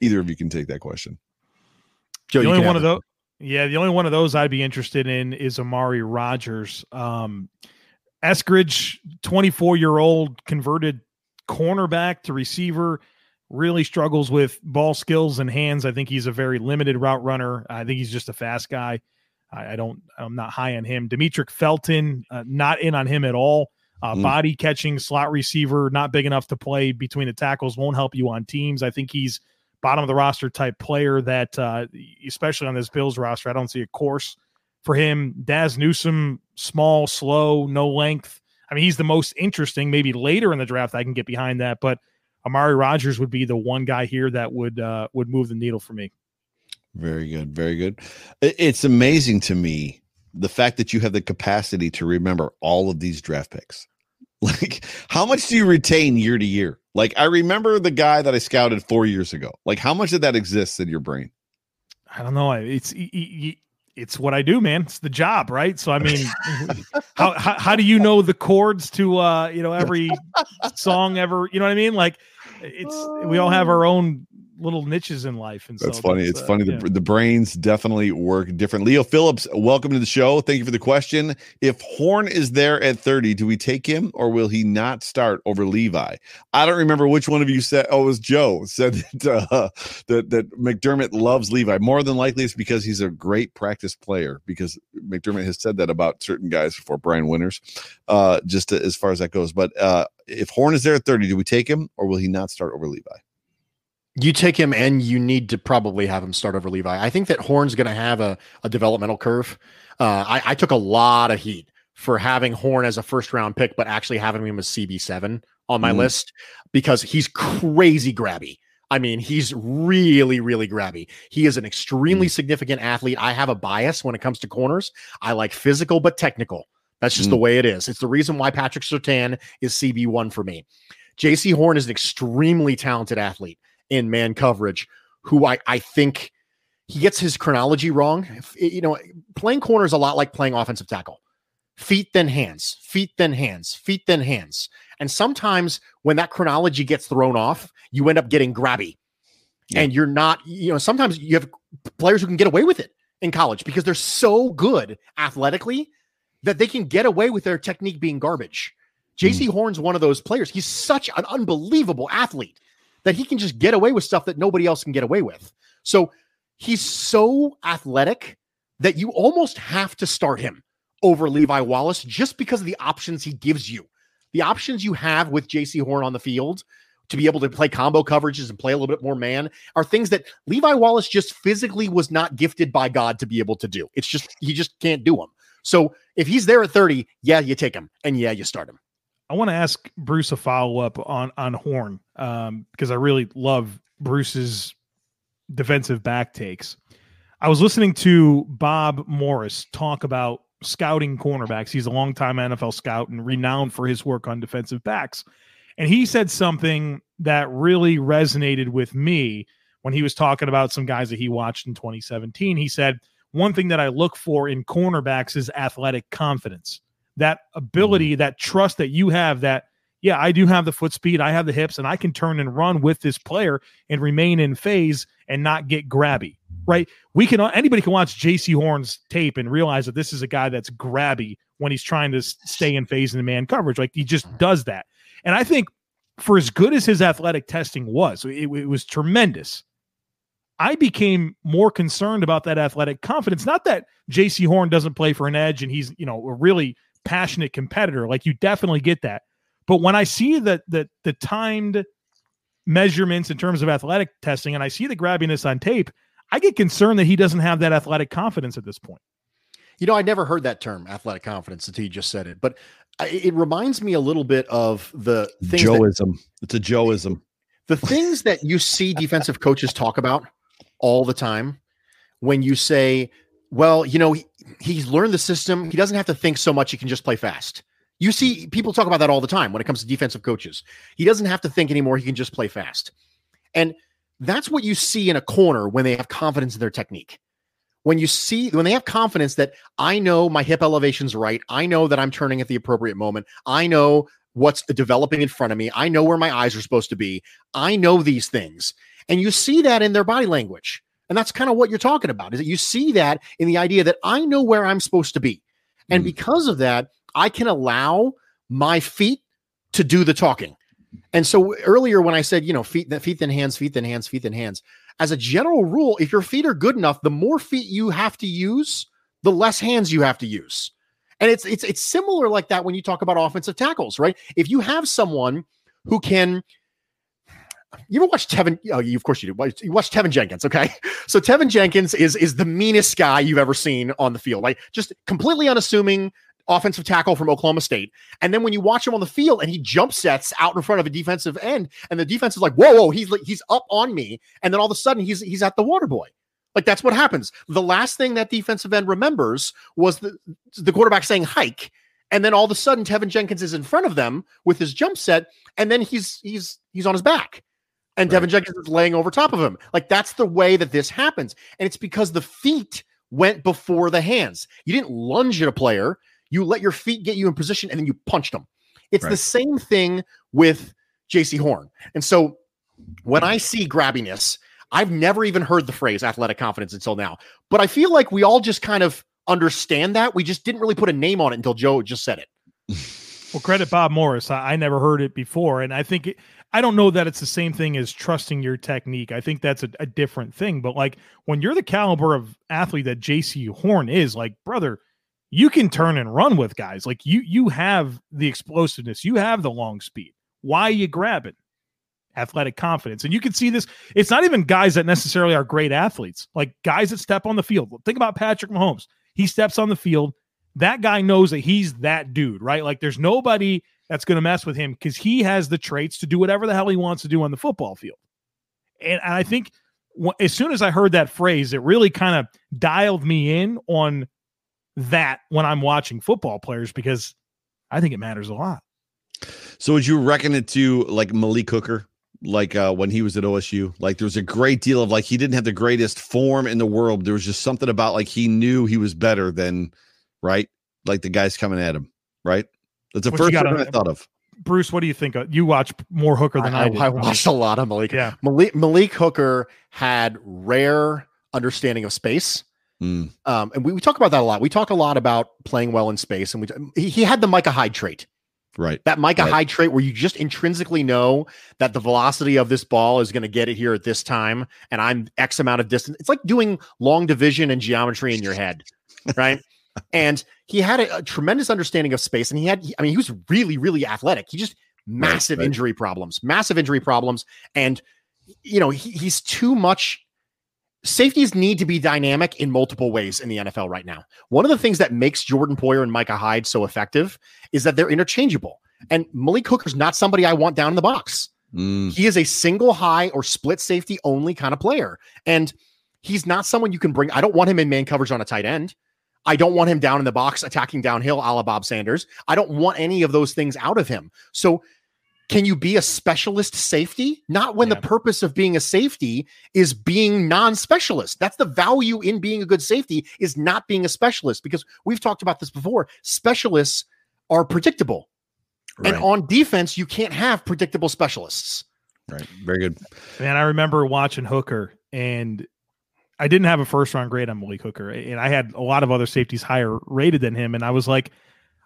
Either of you can take that question. Joe, the you only can one have of those, yeah, the only one of those I'd be interested in is Amari Rogers. Um, Eskridge, 24 year old converted cornerback to receiver, really struggles with ball skills and hands. I think he's a very limited route runner. I think he's just a fast guy. I, I don't, I'm not high on him. Demetric Felton, uh, not in on him at all. Uh, Mm. Body catching slot receiver, not big enough to play between the tackles, won't help you on teams. I think he's bottom of the roster type player that, uh, especially on this Bills roster, I don't see a course for him. Dazz Newsome, small, slow, no length. I mean, he's the most interesting. Maybe later in the draft, I can get behind that, but Amari Rogers would be the one guy here that would uh, would move the needle for me. Very good. Very good. It's amazing to me the fact that you have the capacity to remember all of these draft picks. Like, how much do you retain year to year? Like, I remember the guy that I scouted four years ago. Like, how much of that exists in your brain? I don't know. It's it's what I do, man. It's the job, right? So I mean, how, how how do you know the chords to uh you know every song ever? You know what I mean? Like it's we all have our own little niches in life, and That's so funny. It's uh, funny. yeah. The, the brains definitely work different. Leo Phillips, welcome to the show. Thank you for the question. If Horn is there at 30, do we take him or will he not start over Levi? I don't remember which one of you said. Oh, it was Joe said that, uh, that, that McDermott loves Levi. More than likely, it's because he's a great practice player because McDermott has said that about certain guys before Brian Winters, uh, just as far as that goes. But uh, if Horn is there at 30, do we take him or will he not start over Levi? You take him, and you need to probably have him start over Levi. I think that Horn's going to have a, a developmental curve. Uh, I, I took a lot of heat for having Horn as a first round pick, but actually having him as CB seven on my Mhm. list because he's crazy grabby. I mean, he's really, really grabby. He is an extremely significant athlete. I have a bias when it comes to corners. I like physical but technical. That's just the way it is. It's the reason why Patrick Surtain is CB1 for me. Jaycee Horn is an extremely talented athlete in man coverage who I, I think he gets his chronology wrong. If- You know, playing corner is a lot like playing offensive tackle. Feet then hands, feet then hands, feet then hands. And sometimes when that chronology gets thrown off, you end up getting grabby. And you're not, you know, sometimes you have players who can get away with it in college because they're so good athletically that they can get away with their technique being garbage. Hmm. Jaycee Horn's one of those players. He's such an unbelievable athlete that he can just get away with stuff that nobody else can get away with. So he's so athletic that you almost have to start him over Levi Wallace just because of the options he gives you. The options you have with Jaycee Horn on the field to be able to play combo coverages and play a little bit more man are things that Levi Wallace just physically was not gifted by God to be able to do. It's just he just can't do them. So if he's there at 30, yeah, you take him and yeah, you start him. I want to ask Bruce a follow up on on Horn um, because I really love Bruce's defensive back takes. I was listening to Bob Morris talk about scouting cornerbacks. He's a longtime NFL scout and renowned for his work on defensive backs. And he said something that really resonated with me when he was talking about some guys that he watched in 2017. He said, One thing that I look for in cornerbacks is athletic confidence. That ability, mm-hmm. that trust that you have that, yeah, I do have the foot speed, I have the hips, and I can turn and run with this player and remain in phase and not get grabby, right? We can, anybody can watch Jaycee Horn's tape and realize that this is a guy that's grabby when he's trying to stay in phase in the man coverage. Like he just mm-hmm. does that. And I think for as good as his athletic testing was, it, it, was tremendous. I became more concerned about that athletic confidence. Not that Jaycee Horn doesn't play for an edge and he's, you know, a really passionate competitor. Like you definitely get that. But when I see that the the timed measurements in terms of athletic testing and I see the grabbiness on tape, I get concerned that he doesn't have that athletic confidence at this point. You know, I never heard that term, athletic confidence, until you just said it. But it reminds me a little bit of the things Joeism. That, it's a Joeism. The things that you see defensive coaches talk about all the time when you say, well, you know, he, he's learned the system. He doesn't have to think so much. He can just play fast. You see people talk about that all the time when it comes to defensive coaches. He doesn't have to think anymore. He can just play fast. And that's what you see in a corner when they have confidence in their technique when you see when they have confidence that I know my hip elevation's right, I know that I'm turning at the appropriate moment, I know what's developing in front of me, I know where my eyes are supposed to be, I know these things, and you see that in their body language, and that's kind of what you're talking about. Is that you see that in the idea that I know where I'm supposed to be, and mm. because of that, I can allow my feet to do the talking. And so earlier when I said, you know, feet, feet then hands, feet then hands, feet then hands, as a general rule, if your feet are good enough, the more feet you have to use, the less hands you have to use. And it's it's it's similar like that when you talk about offensive tackles, right? If you have someone who can you ever watch Teven? Oh, you, of course you do. You watch Teven Jenkins, okay? So Teven Jenkins is is the meanest guy you've ever seen on the field. Like just completely unassuming, offensive tackle from Oklahoma State. And then when you watch him on the field and he jump sets out in front of a defensive end, and the defense is like, whoa, whoa, he's he's up on me. And then all of a sudden he's he's at the water boy. Like that's what happens. The last thing that defensive end remembers was the, the quarterback saying hike. And then all of a sudden Teven Jenkins is in front of them with his jump set, and then he's he's he's on his back. And right. Teven Jenkins is laying over top of him. Like that's the way that this happens. And it's because the feet went before the hands. You didn't lunge at a player. You let your feet get you in position and then you punched them. It's right. the same thing with Jaycee Horn. And so when I see grabbiness, I've never even heard the phrase athletic confidence until now. But I feel like we all just kind of understand that. We just didn't really put a name on it until Joe just said it. Well, credit Bob Morris. I, I never heard it before. And I think it, I don't know that it's the same thing as trusting your technique. I think that's a, a different thing. But like when you're the caliber of athlete that Jaycee Horn is, like, brother, you can turn and run with guys. Like you you have the explosiveness, you have the long speed. Why are you grabbing? Athletic confidence. And you can see this. It's not even guys that necessarily are great athletes, like guys that step on the field. Think about Patrick Mahomes. He steps on the field. That guy knows that he's that dude, right? Like there's nobody that's going to mess with him because he has the traits to do whatever the hell he wants to do on the football field. And I think as soon as I heard that phrase, it really kind of dialed me in on that when I'm watching football players because I think it matters a lot. So would you reckon it to like Malik Hooker? Like uh, when he was at OSU, like there was a great deal of like he didn't have the greatest form in the world. There was just something about like he knew he was better than right, like the guys coming at him. Right, that's the what first thing I thought of. Bruce, what do you think? Of, You watch more Hooker than I, I, I, I watched a lot of Malik. Yeah, Malik, Malik Hooker had rare understanding of space Mm. Um, and we, we talk about that a lot. We talk a lot about playing well in space, and we he, he had the Micah Hyde trait. Right. That Micah right. Hyde trait where you just intrinsically know that the velocity of this ball is going to get it here at this time, and I'm X amount of distance. It's like doing long division and geometry in your head, right? and he had a, a, tremendous understanding of space, and he had, I mean, he was really, really athletic. He just massive right. injury problems, massive injury problems, and you know he, he's too much. Safeties need to be dynamic in multiple ways in the NFL right now. One of the things that makes Jordan Poyer and Micah Hyde so effective is that they're interchangeable. And Malik Hooker's not somebody I want down in the box. Mm, He is a single high or split safety only kind of player. And he's not someone you can bring. I don't want him in man coverage on a tight end. I don't want him down in the box attacking downhill a la Bob Sanders. I don't want any of those things out of him. So can you be a specialist safety? Not when Yeah. the purpose of being a safety is being non-specialist. That's the value in being a good safety is not being a specialist because we've talked about this before. Specialists are predictable. right, And on defense, you can't have predictable specialists. right. Very good. Man, I remember watching Hooker, and I didn't have a first round grade on Malik Hooker, and I had a lot of other safeties higher rated than him, and I was like,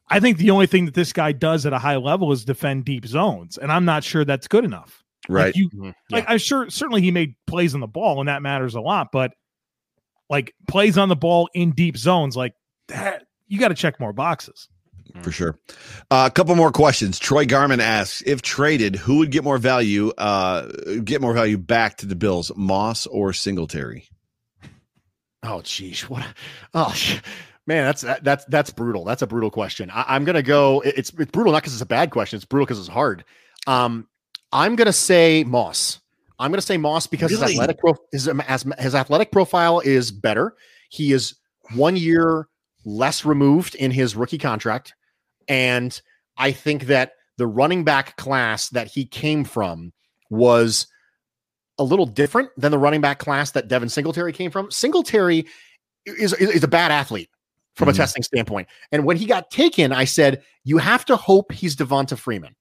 I think the only thing that this guy does at a high level is defend deep zones, and I'm not sure that's good enough. Right. Like you, Mhm. like I'm sure certainly he made plays on the ball, and that matters a lot, but like plays on the ball in deep zones, like that, you got to check more boxes. for sure. Uh, a couple more questions. Troy Garman asks, if traded, who would get more value? Uh, get more value back to the Bills, Moss or Singletary? Oh, geez, what? Oh, man, that's that's that's brutal. That's a brutal question. I, I'm gonna go. it- It's it's brutal not because it's a bad question. It's brutal because it's hard. Um, I'm gonna say Moss. I'm gonna say Moss because Really? his athletic pro, his, um, as, his athletic profile is better. He is one year less removed in his rookie contract, and I think that the running back class that he came from was a little different than the running back class that Devin Singletary came from. Singletary is, is, is a bad athlete from Mhm. a testing standpoint. And when he got taken, I said, you have to hope he's Devonta Freeman.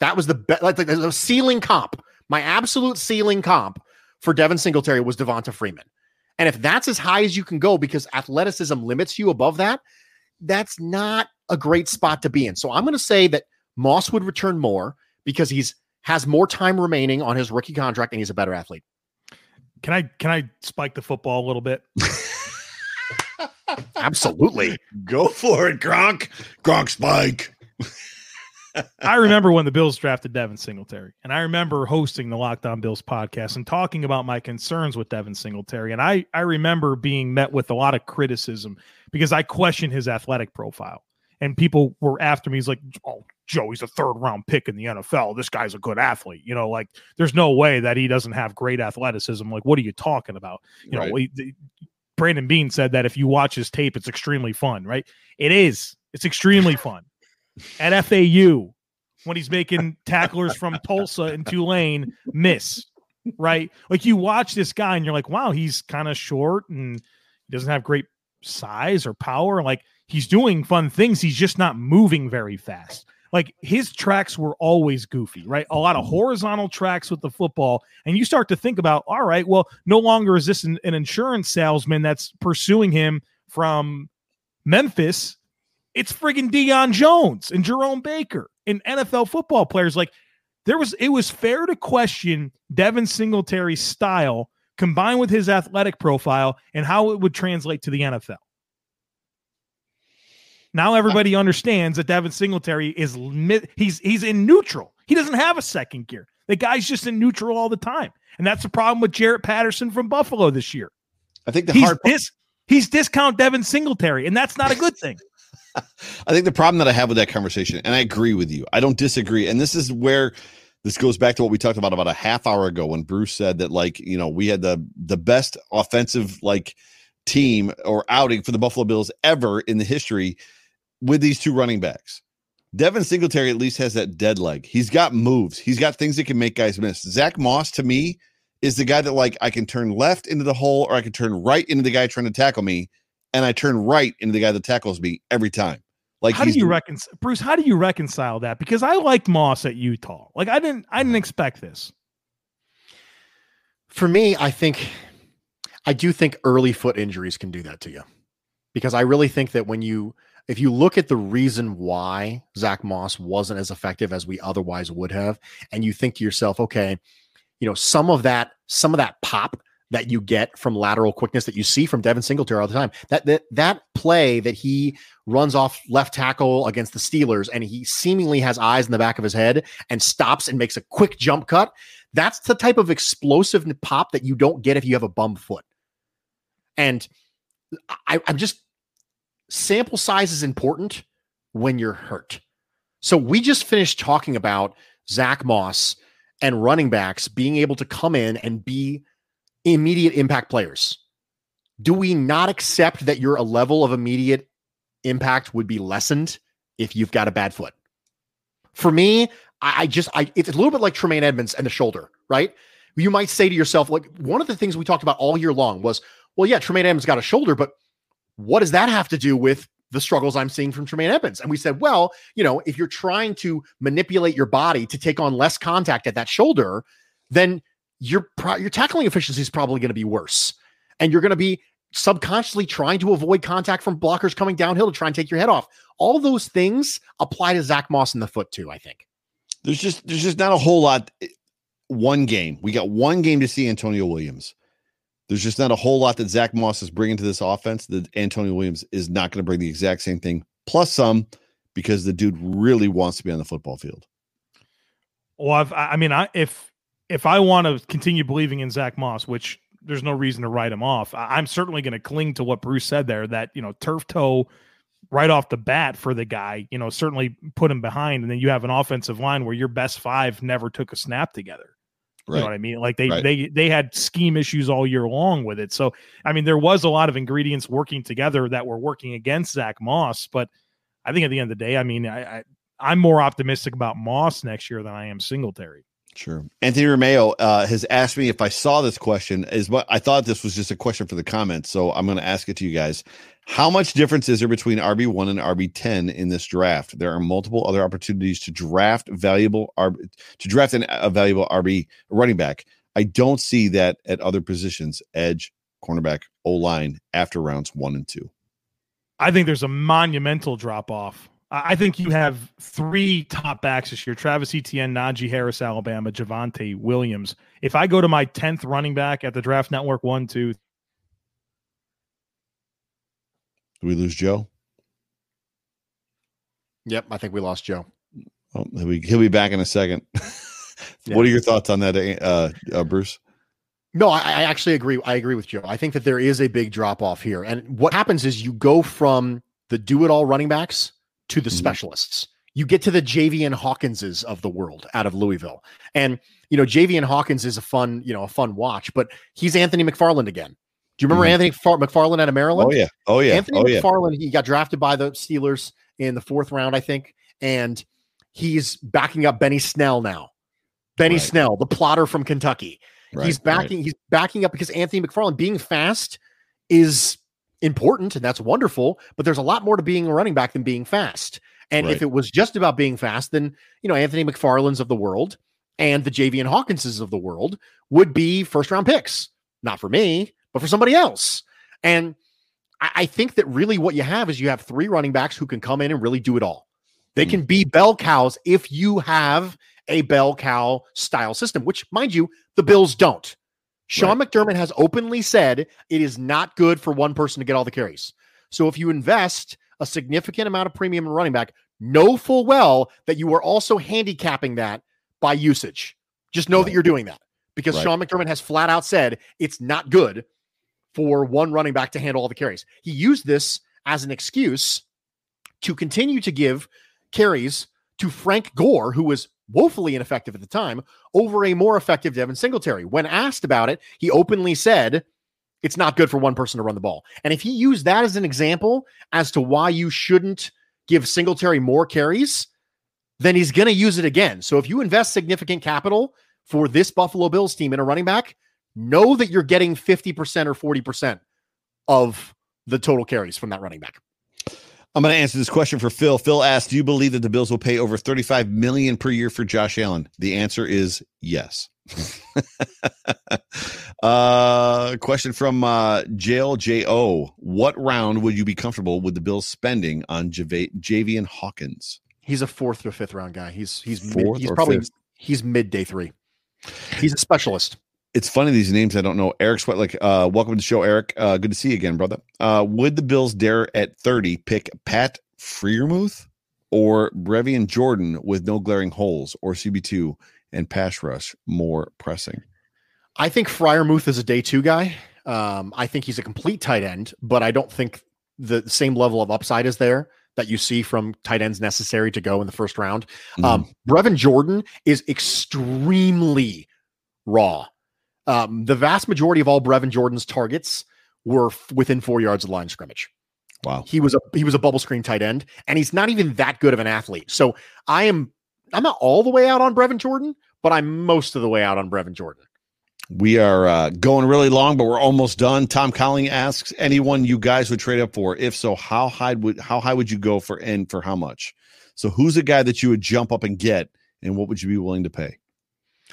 That was the best, like, like the ceiling comp. My absolute ceiling comp for Devin Singletary was Devonta Freeman. And if that's as high as you can go because athleticism limits you above that, that's not a great spot to be in. So I'm going to say that Moss would return more because he's has more time remaining on his rookie contract and he's a better athlete. Can I can I spike the football a little bit? Absolutely. Go for it, Gronk. Gronk spike. I remember when the Bills drafted Devin Singletary, and I remember hosting the Locked On Bills podcast and talking about my concerns with Devin Singletary. And I, I remember being met with a lot of criticism because I questioned his athletic profile. And people were after me. He's like, oh, Joe, he's a third round pick in the NFL. This guy's a good athlete. You know, like there's no way that he doesn't have great athleticism. Like, what are you talking about? You know, Right. he- Brandon Beane said that if you watch his tape, it's extremely fun, right? It is. It's extremely fun. At FAU, when he's making tacklers from Tulsa and Tulane miss, right? Like you watch this guy and you're like, wow, he's kind of short and he doesn't have great size or power. Like he's doing fun things. He's just not moving very fast. Like his tracks were always goofy, right? A lot of mm-hmm. horizontal tracks with the football. And you start to think about, all right, well, no longer is this an, an insurance salesman that's pursuing him from Memphis. It's friggin' Deion Jones and Jerome Baker and NFL football players. Like there was, it was fair to question Devin Singletary's style combined with his athletic profile and how it would translate to the NFL. Now everybody understands that Devin Singletary is he's he's in neutral. He doesn't have a second gear. The guy's just in neutral all the time. And that's the problem with Jaret Patterson from Buffalo this year. I think the He's hard dis, he's discount Devin Singletary, and that's not a good thing. I think the problem that I have with that conversation, and I agree with you, I don't disagree. And this is where this goes back to what we talked about about a half hour ago when Bruce said that, like, you know, we had the the best offensive like team or outing for the Buffalo Bills ever in the history with these two running backs. Devin Singletary at least has that dead leg. He's got moves. He's got things that can make guys miss. Zach Moss to me is the guy that like I can turn left into the hole or I can turn right into the guy trying to tackle me, and I turn right into the guy that tackles me every time. Like how do you reconcile Bruce? How do you reconcile that? Because I liked Moss at Utah. Like I didn't I didn't expect this. For me, I think I do think early foot injuries can do that to you. Because I really think that when you if you look at the reason why Zach Moss wasn't as effective as we otherwise would have, and you think to yourself, okay, you know, some of that, some of that pop that you get from lateral quickness that you see from Devin Singletary all the time. That that that play that he runs off left tackle against the Steelers and he seemingly has eyes in the back of his head and stops and makes a quick jump cut. That's the type of explosive pop that you don't get if you have a bum foot. And I, I'm just sample size is important when you're hurt. So we just finished talking about Zach Moss and running backs being able to come in and be immediate impact players. Do we not accept that your level of immediate impact would be lessened if you've got a bad foot? For me, I, just I it's a little bit like Tremaine Edmunds and the shoulder, right? You might say to yourself, like one of the things we talked about all year long was, well, yeah, Tremaine Edmunds got a shoulder, but what does that have to do with the struggles I'm seeing from Tremaine Edmunds. And we said, well, you know, if you're trying to manipulate your body to take on less contact at that shoulder, then your your tackling efficiency is probably going to be worse, and you're going to be subconsciously trying to avoid contact from blockers coming downhill to try and take your head off. All those things apply to Zach Moss in the foot too. I think there's just there's just not a whole lot. eh, One game we got one game to see Antonio Williams. There's just not a whole lot that Zach Moss is bringing to this offense that Antonio Williams is not going to bring the exact same thing, plus some, because the dude really wants to be on the football field. Well, I've, I I mean, I if if I want to continue believing in Zach Moss, which there's no reason to write him off, I'm certainly going to cling to what Bruce said there. That you know, turf toe right off the bat for the guy. You know, certainly put him behind, and then you have an offensive line where your best five never took a snap together. You know what I mean? Like they Right. they they had scheme issues all year long with it. So I mean, there was a lot of ingredients working together that were working against Zach Moss. But I think at the end of the day, I mean, I, I I'm more optimistic about Moss next year than I am Singletary. Sure. Anthony Romeo uh, has asked me if I saw this question. Is what I thought this was just a question for the comments, so I'm going to ask it to you guys. How much difference is there between RB one and RB ten in this draft? There are multiple other opportunities to draft valuable RB to draft an, a valuable RB running back. I don't see that at other positions: edge, cornerback, O line after rounds one and two. I think there's a monumental drop off. I I think you have three top backs this year: Travis Etienne, Najee Harris, Alabama, Javonte Williams. If I go to my tenth running back at the Draft Network, one, two, Do we lose Joe? Yep, I think we lost Joe. Oh, he'll be he'll be back in a second. Yeah. What are your thoughts on that, uh, uh, Bruce? No, I, I actually agree. I agree with Joe. I think that there is a big drop off here. And what happens is you go from the do it all running backs to the Mhm. specialists. You get to the Javian Hawkinses of the world out of Louisville. And, you know, Javian Hawkins is a fun, you know, a fun watch, but he's Anthony McFarland again. Do you remember Mhm. Anthony Far- McFarland out of Maryland? Oh yeah, oh yeah, Anthony oh yeah. McFarland, he got drafted by the Steelers in the fourth round, I think, and he's backing up Benny Snell now. Benny Right. Snell, the plotter from Kentucky. Right, he's right. backing. He's backing up because Anthony McFarland being fast is important, and that's wonderful. But there's a lot more to being a running back than being fast. And Right. if it was just about being fast, then you know Anthony McFarland's of the world and the Javian Hawkinses of the world would be first round picks. Not for me, but for somebody else. And I, I think that really what you have is you have three running backs who can come in and really do it all. They Mm. can be bell cows if you have a bell cow style system, which, mind you, the Bills don't. Sean McDermott has openly said it is not good for one person to get all the carries. So if you invest a significant amount of premium in running back, know full well that you are also handicapping that by usage. Just know that you're doing that because Right. Sean McDermott has flat out said it's not good for one running back to handle all the carries. He used this as an excuse to continue to give carries to Frank Gore, who was woefully ineffective at the time, over a more effective Devin Singletary. When asked about it, he openly said it's not good for one person to run the ball. And if he used that as an example as to why you shouldn't give Singletary more carries, then he's going to use it again. So if you invest significant capital for this Buffalo Bills team in a running back, know that you're getting 50% or 40% of the total carries from that running back. I'm going to answer this question for Phil. Phil asked, "Do you believe that the Bills will pay over 35 million per year for Josh Allen?" The answer is yes. uh, question from uh, Jail Jo: What round would you be comfortable with the Bills spending on Java- Javian Hawkins? He's a fourth or fifth round guy. He's he's mid, he's probably fifth? he's mid day three. He's a specialist. It's funny these names I don't know. Eric Sweat, like, uh, welcome to the show, Eric. Uh, good to see you again, brother. Uh, would the Bills dare at 30 pick Pat Freiermuth or Brevin Jordan with no glaring holes or CB2 and pass rush more pressing? I think Freiermuth is a day two guy. Um, I think he's a complete tight end, but I don't think the same level of upside is there that you see from tight ends necessary to go in the first round. Mm-hmm. Um, Brevin Jordan is extremely raw. Um, the vast majority of all Brevin Jordan's targets were f- within four yards of line scrimmage. Wow. He was a he was a bubble screen tight end, and he's not even that good of an athlete. So I am I'm not all the way out on Brevin Jordan, but I'm most of the way out on Brevin Jordan. We are uh, going really long, but we're almost done. Tom Colling asks anyone you guys would trade up for. If so, how high would how high would you go for and for how much? So who's a guy that you would jump up and get, and what would you be willing to pay?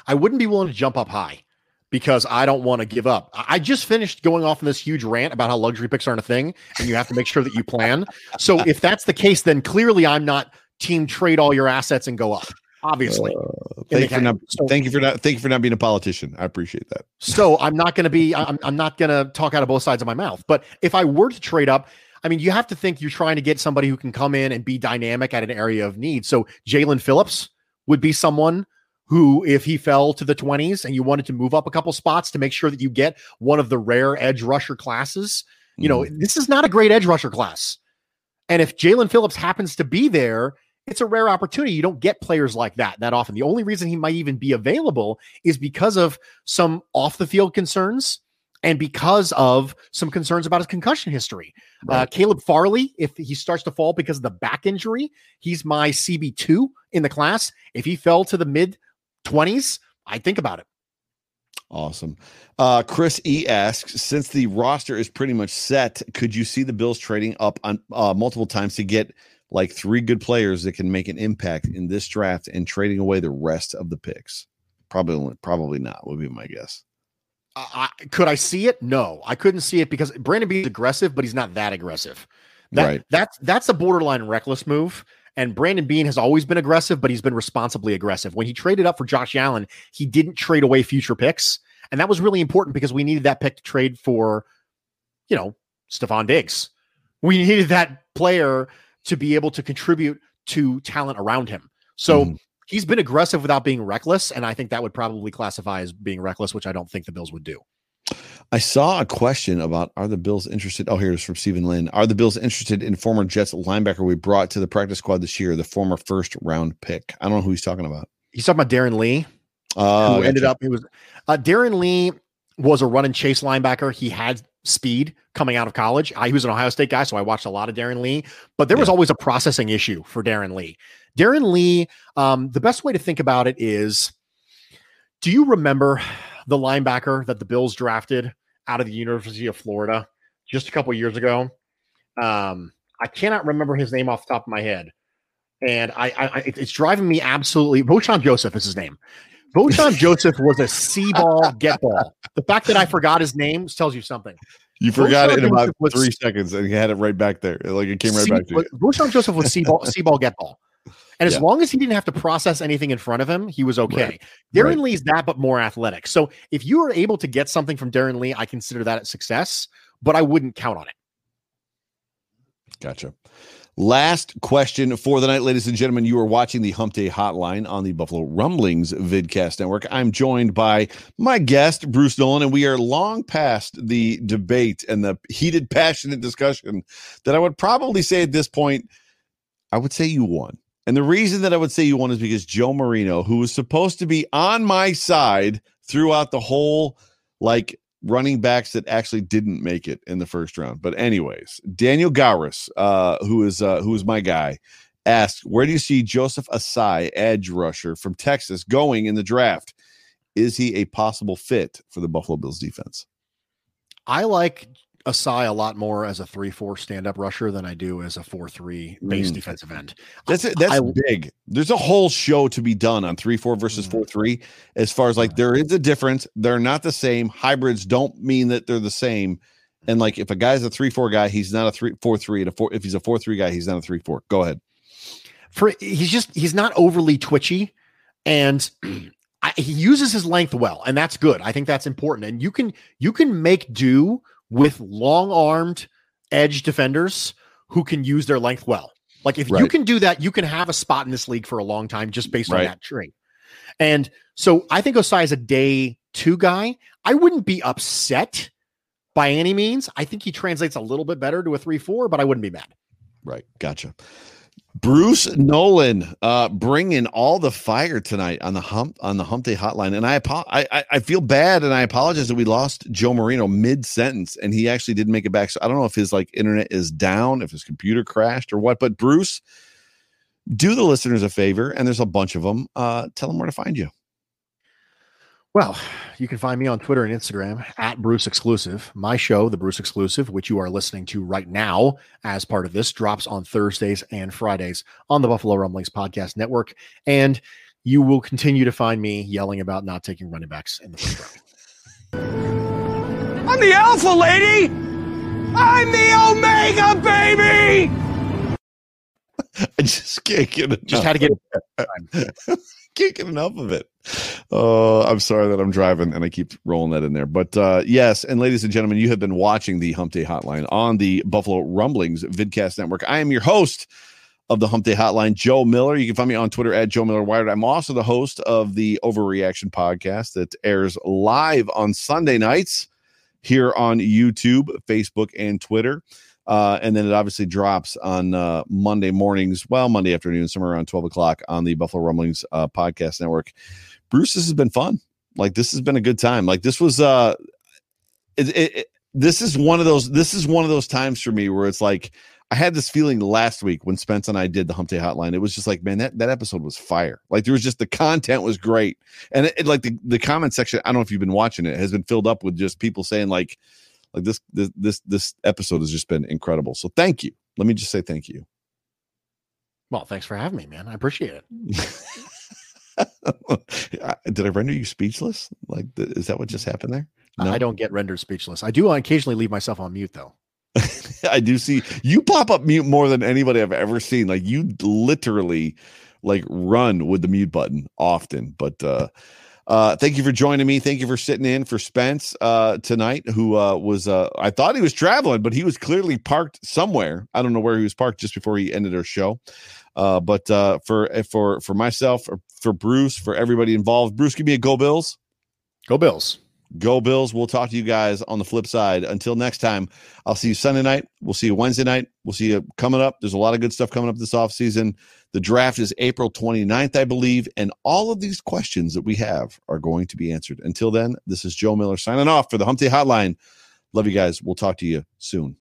I wouldn't be willing to jump up high because I don't want to give up. I just finished going off on this huge rant about how luxury picks aren't a thing and you have to make sure that you plan. So if that's the case, then clearly I'm not team trade all your assets and go up. Obviously. Uh, thank you for not So- thank you for not thank you for not being a politician. I appreciate that. So I'm not going to be, I'm, I'm not going to talk out of both sides of my mouth. But if I were to trade up, I mean, you have to think you're trying to get somebody who can come in and be dynamic at an area of need. So Jalen Phillips would be someone who, if he fell to the 20s and you wanted to move up a couple spots to make sure that you get one of the rare edge rusher classes, you know, this is not a great edge rusher class. And if Jalen Phillips happens to be there, it's a rare opportunity. You don't get players like that that often. The only reason he might even be available is because of some off the field concerns and because of some concerns about his concussion history. Uh, Caleb Farley, if he starts to fall because of the back injury, he's my CB2 in the class. If he fell to the mid 20s, I'd think about it. Awesome. Uh, Chris E asks, since the roster is pretty much set, could you see the Bills trading up on uh, multiple times to get like three good players that can make an impact in this draft and trading away the rest of the picks? Probably, probably not. Would be my guess. I, I- could I see it? No, I couldn't see it because Brandon Beane is aggressive, but he's not that aggressive. That, Right. That's that's a borderline reckless move. And Brandon Beane has always been aggressive, but he's been responsibly aggressive. When he traded up for Josh Allen, he didn't trade away future picks, and that was really important because we needed that pick to trade for, you know, Stefon Diggs. We needed that player to be able to contribute to talent around him. So Mhm. he's been aggressive without being reckless, and I think that would probably classify as being reckless, which I don't think the Bills would do. I saw a question about are the Bills interested? Oh, here's from Stephen Lynn. Are the Bills interested in former Jets linebacker we brought to the practice squad this year, the former first round pick? I don't know who he's talking about. He's talking about Darron Lee, Uh, who ended up he was uh, Darron Lee was a run and chase linebacker. He had speed coming out of college. I, he was an Ohio State guy, so I watched a lot of Darron Lee. But there was always a processing issue for Darron Lee. Darron Lee, um, the best way to think about it is, do you remember the linebacker that the Bills drafted out of the University of Florida just a couple years ago? Um, I cannot remember his name off the top of my head, and I, I, it's driving me absolutely. Vosean Joseph is his name. Vosean Joseph was a C ball get ball. The fact that I forgot his name tells you something. You forgot it in about was- three seconds and he had it right back there. Like it came right C- back to you. Vosean Joseph was C ball, C ball get ball. And as Yeah. long as he didn't have to process anything in front of him, he was okay. Right. Darron Right. Lee's that, but more athletic. So if you are able to get something from Darron Lee, I consider that a success, but I wouldn't count on it. Gotcha. Last question for the night, ladies and gentlemen. You are watching the Hump Day Hotline on the Buffalo Rumblings Vidcast Network. I'm joined by my guest, Bruce Nolan, and we are long past the debate and the heated, passionate discussion that I would probably say at this point, I would say you won. And the reason that I would say you won is because Joe Marino, who was supposed to be on my side throughout the whole like running backs that actually didn't make it in the first round. But anyways, Daniel Gowris, uh, who is uh, who is my guy, asked, "Where do you see Joseph Ossai, edge rusher from Texas, going in the draft? Is he a possible fit for the Buffalo Bills defense?" I like Ossai a lot more as a 3 4 stand up rusher than I do as a 4 3 base Mm. defensive end. That's it. That's I- big. There's a whole show to be done on three four versus Mm. four three. As far as like there is a difference. They're not the same. Hybrids don't mean that they're the same. And like if a guy's a three four guy, he's not a three four three. And a four if he's a four three guy, he's not a three four. Go ahead. for he's just he's not overly twitchy and I, he uses his length well, and that's good. I think that's important. And you can you can make do with long armed edge defenders who can use their length well. Like if you can do that, you can have a spot in this league for a long time just based on that trait. And so I think Ossai is a day two guy. I wouldn't be upset by any means. I think he translates a little bit better to a three four, but I wouldn't be mad. Right. Gotcha. Bruce Nolan, uh, bringing all the fire tonight on the hump on the Hump Day Hotline, and I, I I feel bad and I apologize that we lost Joe Marino mid sentence, and he actually didn't make it back. So I don't know if his like internet is down, if his computer crashed or what. But Bruce, do the listeners a favor, and there's a bunch of them. Uh, tell them where to find you. Well, you can find me on Twitter and Instagram at Bruce Exclusive. My show, The Bruce Exclusive, which you are listening to right now as part of this, drops on Thursdays and Fridays on the Buffalo Rumblings Podcast Network. And you will continue to find me yelling about not taking running backs in the first round. I'm the alpha lady! I'm the omega baby! I just can't get enough. Just had to get can't get enough of it. Oh, I'm sorry that I'm driving and I keep rolling that in there. But uh, yes, and ladies and gentlemen, you have been watching the Hump Day Hotline on the Buffalo Rumblings Vidcast Network. I am your host of the Hump Day Hotline, Joe Miller. You can find me on Twitter at Joe Miller Wired. I'm also the host of the Overreaction podcast that airs live on Sunday nights here on YouTube, Facebook, and Twitter. Uh, and then it obviously drops on uh, Monday mornings, well, Monday afternoon, somewhere around 12 o'clock on the Buffalo Rumblings uh, podcast network. Bruce, this has been fun. Like, this has been a good time. Like, this was, uh, it, it, it- this is one of those, this is one of those times for me where it's like, I had this feeling last week when Spence and I did the Hump Day Hotline. It was just like, man, that, that episode was fire. Like there was just the content was great, and it, it- like the, the comment section. I don't know if you've been watching it, has been filled up with just people saying like, like this this this this episode has just been incredible. So thank you. Let me just say thank you. Well, thanks for having me, man. I appreciate it. Did I render you speechless? Like, is that what just happened there? No? I don't get rendered speechless. I do occasionally leave myself on mute, though. I do see you pop up mute more than anybody I've ever seen. Like you literally like run with the mute button often. But uh uh thank you for joining me. Thank you for sitting in for Spence uh tonight, who uh was uh I thought he was traveling, but he was clearly parked somewhere. I don't know where he was parked just before he ended our show. Uh but uh for for for myself, for, for Bruce, for everybody involved, Bruce, give me a go Bills. Go Bills. Go Bills. We'll talk to you guys on the flip side. Until next time, I'll see you Sunday night. We'll see you Wednesday night. We'll see you coming up. There's a lot of good stuff coming up this offseason. The draft is April 29th, I believe. And all of these questions that we have are going to be answered. Until then, this is Joe Miller signing off for the Hump Day Hotline. Love you guys. We'll talk to you soon.